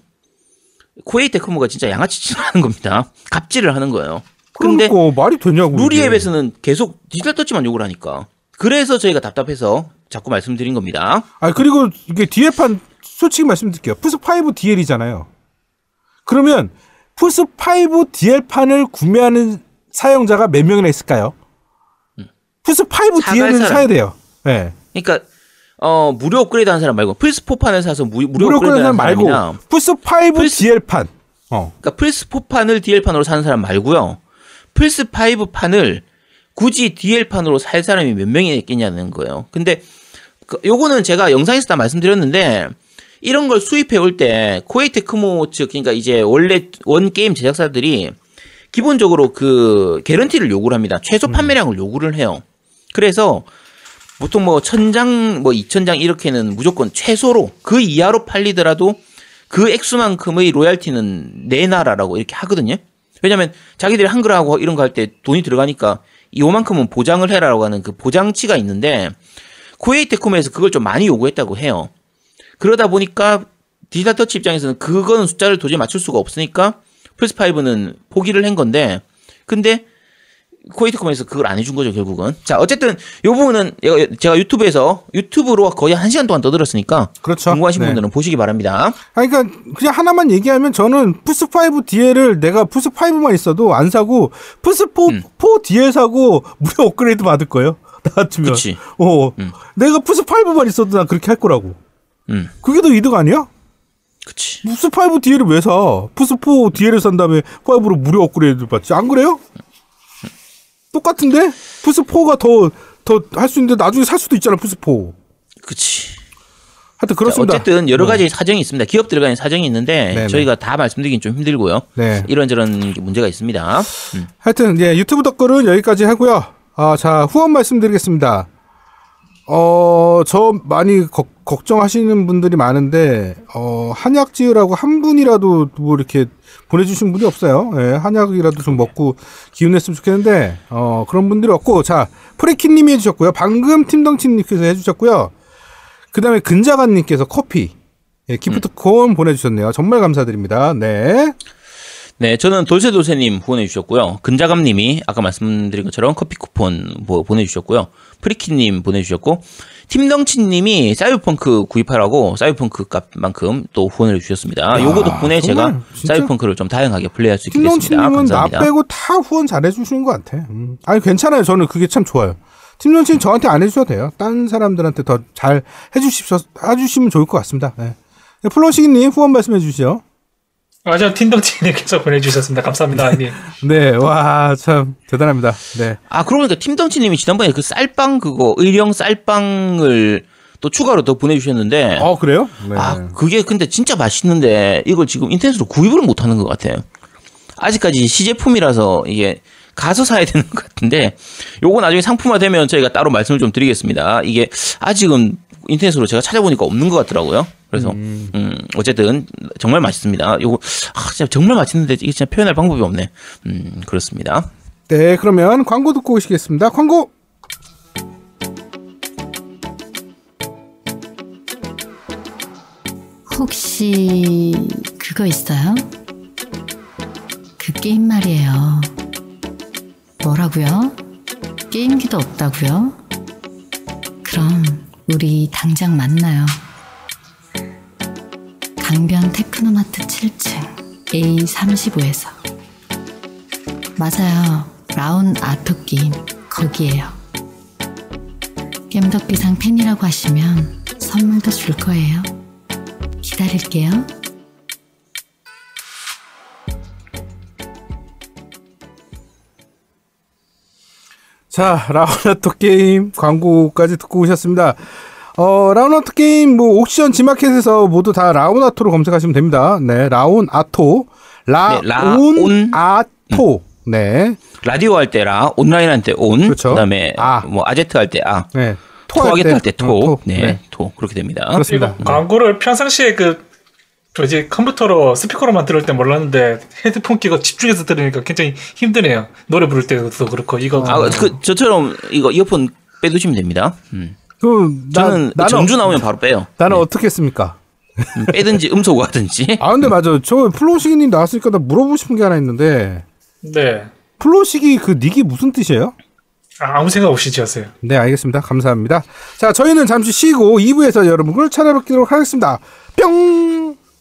코에이 테크모가 진짜 양아치짓을 하는 겁니다. 갑질을 하는 거예요. 근데 그러니까 말이 되냐고. 루리웹에서는 계속 디지털 터치만 욕을 하니까. 그래서 저희가 답답해서 자꾸 말씀드린 겁니다. 아 그리고 이게 DL판 솔직히 말씀드릴게요. 플스 5 DL이잖아요. 그러면 플스 5 DL판을 구매하는 사용자가 몇 명이나 있을까요? 플스5 사갈 DL은 사람. 사야 돼요. 네. 그러니까 어 무료 업그레이드 하는 사람 말고 플스4판을 사서 무, 무료, 무료 업그레이드 하는 사람 말고 사람이나 플스5 플스- DL판. 어. 그러니까 플스4판을 DL판으로 사는 사람 말고요. 플스5판을 굳이 DL판으로 살 사람이 몇 명이 있겠냐는 거예요. 근데 그, 요거는 제가 영상에서 다 말씀드렸는데 이런 걸 수입해 올 때 코에이 테크모 측 그러니까 이제 원래 원 게임 제작사들이 기본적으로 그 개런티를 요구를 합니다. 최소 판매량을 요구를 해요. 그래서 보통 뭐 천장 뭐 이천 장 이렇게는 무조건 최소로 그 이하로 팔리더라도 그 액수만큼의 로얄티는 내놔라라고 이렇게 하거든요. 왜냐면 자기들이 한글화하고 이런 거 할 때 돈이 들어가니까 요만큼은 보장을 해라라고 하는 그 보장치가 있는데 코에이 테크모에서 그걸 좀 많이 요구했다고 해요. 그러다 보니까 디지털 터치 입장에서는 그거는 숫자를 도저히 맞출 수가 없으니까 플스5는 포기를 한 건데 근데 코에이 테크모에서 그걸 안 해준 거죠 결국은 자 어쨌든 요 부분은 제가- 유튜브에서 유튜브로 거의 한 시간 동안 떠들었으니까 그렇죠. 궁금하신 네. 분들은 보시기 바랍니다 아니, 그러니까 그냥 하나만 얘기하면 저는 플스5 DL을 내가 플스5만 있어도 안 사고 플스4 음. 4 DL 사고 무료 업그레이드 받을 거예요. 나 같으면. 그치. 어. 음. 내가 플스5만 있어도 난 그렇게 할 거라고. 음 그게 더 이득 아니야? 그치 플스5 DL을 왜 사? 플스4 DL을 산 다음에 5로 무료 업그레이드 받지. 안 그래요? 똑같은데? 플스4가 더, 더 할 수 있는데 나중에 살 수도 있잖아, 플스4. 그치 하여튼 자, 그렇습니다. 어쨌든 여러 가지 사정이 있습니다 기업들 간의 사정이 있는데 네네. 저희가 다 말씀드리긴 좀 힘들고요 네. 이런저런 문제가 있습니다 음. 하여튼 예, 유튜브 덧글은 여기까지 하고요. 아, 자 후원 말씀드리겠습니다. 어, 저 많이 걱- 걱정하시는 분들이 많은데 어, 한약 지으라고 한 분이라도 뭐 이렇게 보내주신 분이 없어요. 예, 한약이라도 좀 먹고 기운 냈으면 좋겠는데 어, 그런 분들이 없고 자 프레키님이 해주셨고요. 방금 팀덩치님께서 해주셨고요. 그 다음에 근자간님께서 커피 예, 기프트콘 보내주셨네요. 정말 감사드립니다. 네. 네, 저는 돌쇠돌쇠님 후원해 주셨고요. 근자감님이 아까 말씀드린 것처럼 커피 쿠폰 뭐 보내주셨고요. 프리키님 보내주셨고 팀덩치님이 사이버펑크 구입하라고 사이버펑크 값만큼 또 후원을 주셨습니다. 요거 덕분에 제가? 사이버펑크를 좀 다양하게 플레이할 수 있게 됐습니다. 팀런치님은 나. 빼고 다 후원 잘해주시는 것 같아. 음. 아니 괜찮아요. 저는 그게 참 좋아요. 팀런치는 저한테 안 해주셔도 돼요. 딴 사람들한테 더 잘 해주십시오. 해주시면 좋을 것 같습니다. 네. 네, 플로시기님 후원 말씀해 주시죠. 아저 틴덩치님께서 보내주셨습니다. 감사합니다. 예. 네, 와 참 대단합니다. 네, 아, 그러고 보니까 팀덩치님이 지난번에 그 쌀빵 그거 의령 쌀빵을 또 추가로 더 보내주셨는데 어 그래요? 네. 아, 그게 근데 진짜 맛있는데 이걸 지금 인터넷으로 구입을 못 하는 것 같아요. 아직까지 시제품이라서 이게 가서 사야 되는 것 같은데 요거 나중에 상품화 되면 저희가 따로 말씀을 좀 드리겠습니다. 이게 아직은 인터넷으로 제가 찾아보니까 없는 것 같더라고요. 그래서 음, 어쨌든 정말 맛있습니다. 요거 아, 진짜 정말 맛있는데 이게 진짜 표현할 방법이 없네. 음 그렇습니다. 네, 그러면 광고 듣고 오시겠습니다. 광고. 혹시 그거 있어요? 그 게임 말이에요. 뭐라고요? 게임기도 없다고요? 우리 당장 만나요. 강변 테크노마트 7층 A35에서 맞아요. 라운 아토 게임 거기에요. 겜덕비상 팬이라고 하시면 선물도 줄 거예요. 기다릴게요. 자, 라온아토 게임 광고까지 듣고 오셨습니다. 어, 라운아토 게임 뭐 옥션 지마켓에서 모두 다 라온아토로 검색하시면 됩니다. 네, 라온아토. 네, 라온. 라온아토. 네. 라디오 할 때 라 온라인 할 때 온, 그렇죠. 그 다음에 아. 뭐 아제트 할 때 아, 네. 토하게트 할때 어, 토, 네, 네. 토 그렇게 됩니다. 그렇습니다. 이거 광고를 평상시에 그 뭐지 컴퓨터로 스피커로만 들을 때 몰랐는데 헤드폰 끼고 집중해서 들으니까 굉장히 힘드네요. 노래 부를 때도 그렇고 이거 아, 그 저처럼 이거 이어폰 빼두시면 됩니다. 음. 그, 나, 저는 나는, 전주 나오면 바로 빼요. 나는 어떻게 했습니까? 음, 빼든지 음소거 하든지. 아, 근데 맞아. 저 플로시기님 나왔으니까 나 물어보고 싶은 게 하나 있는데, 네 플로시기 그 닉이 무슨 뜻이에요? 아, 아무 생각 없이 지었어요. 네, 알겠습니다. 감사합니다. 자, 저희는 잠시 쉬고 2부에서 여러분을 찾아뵙도록 하겠습니다. 뿅!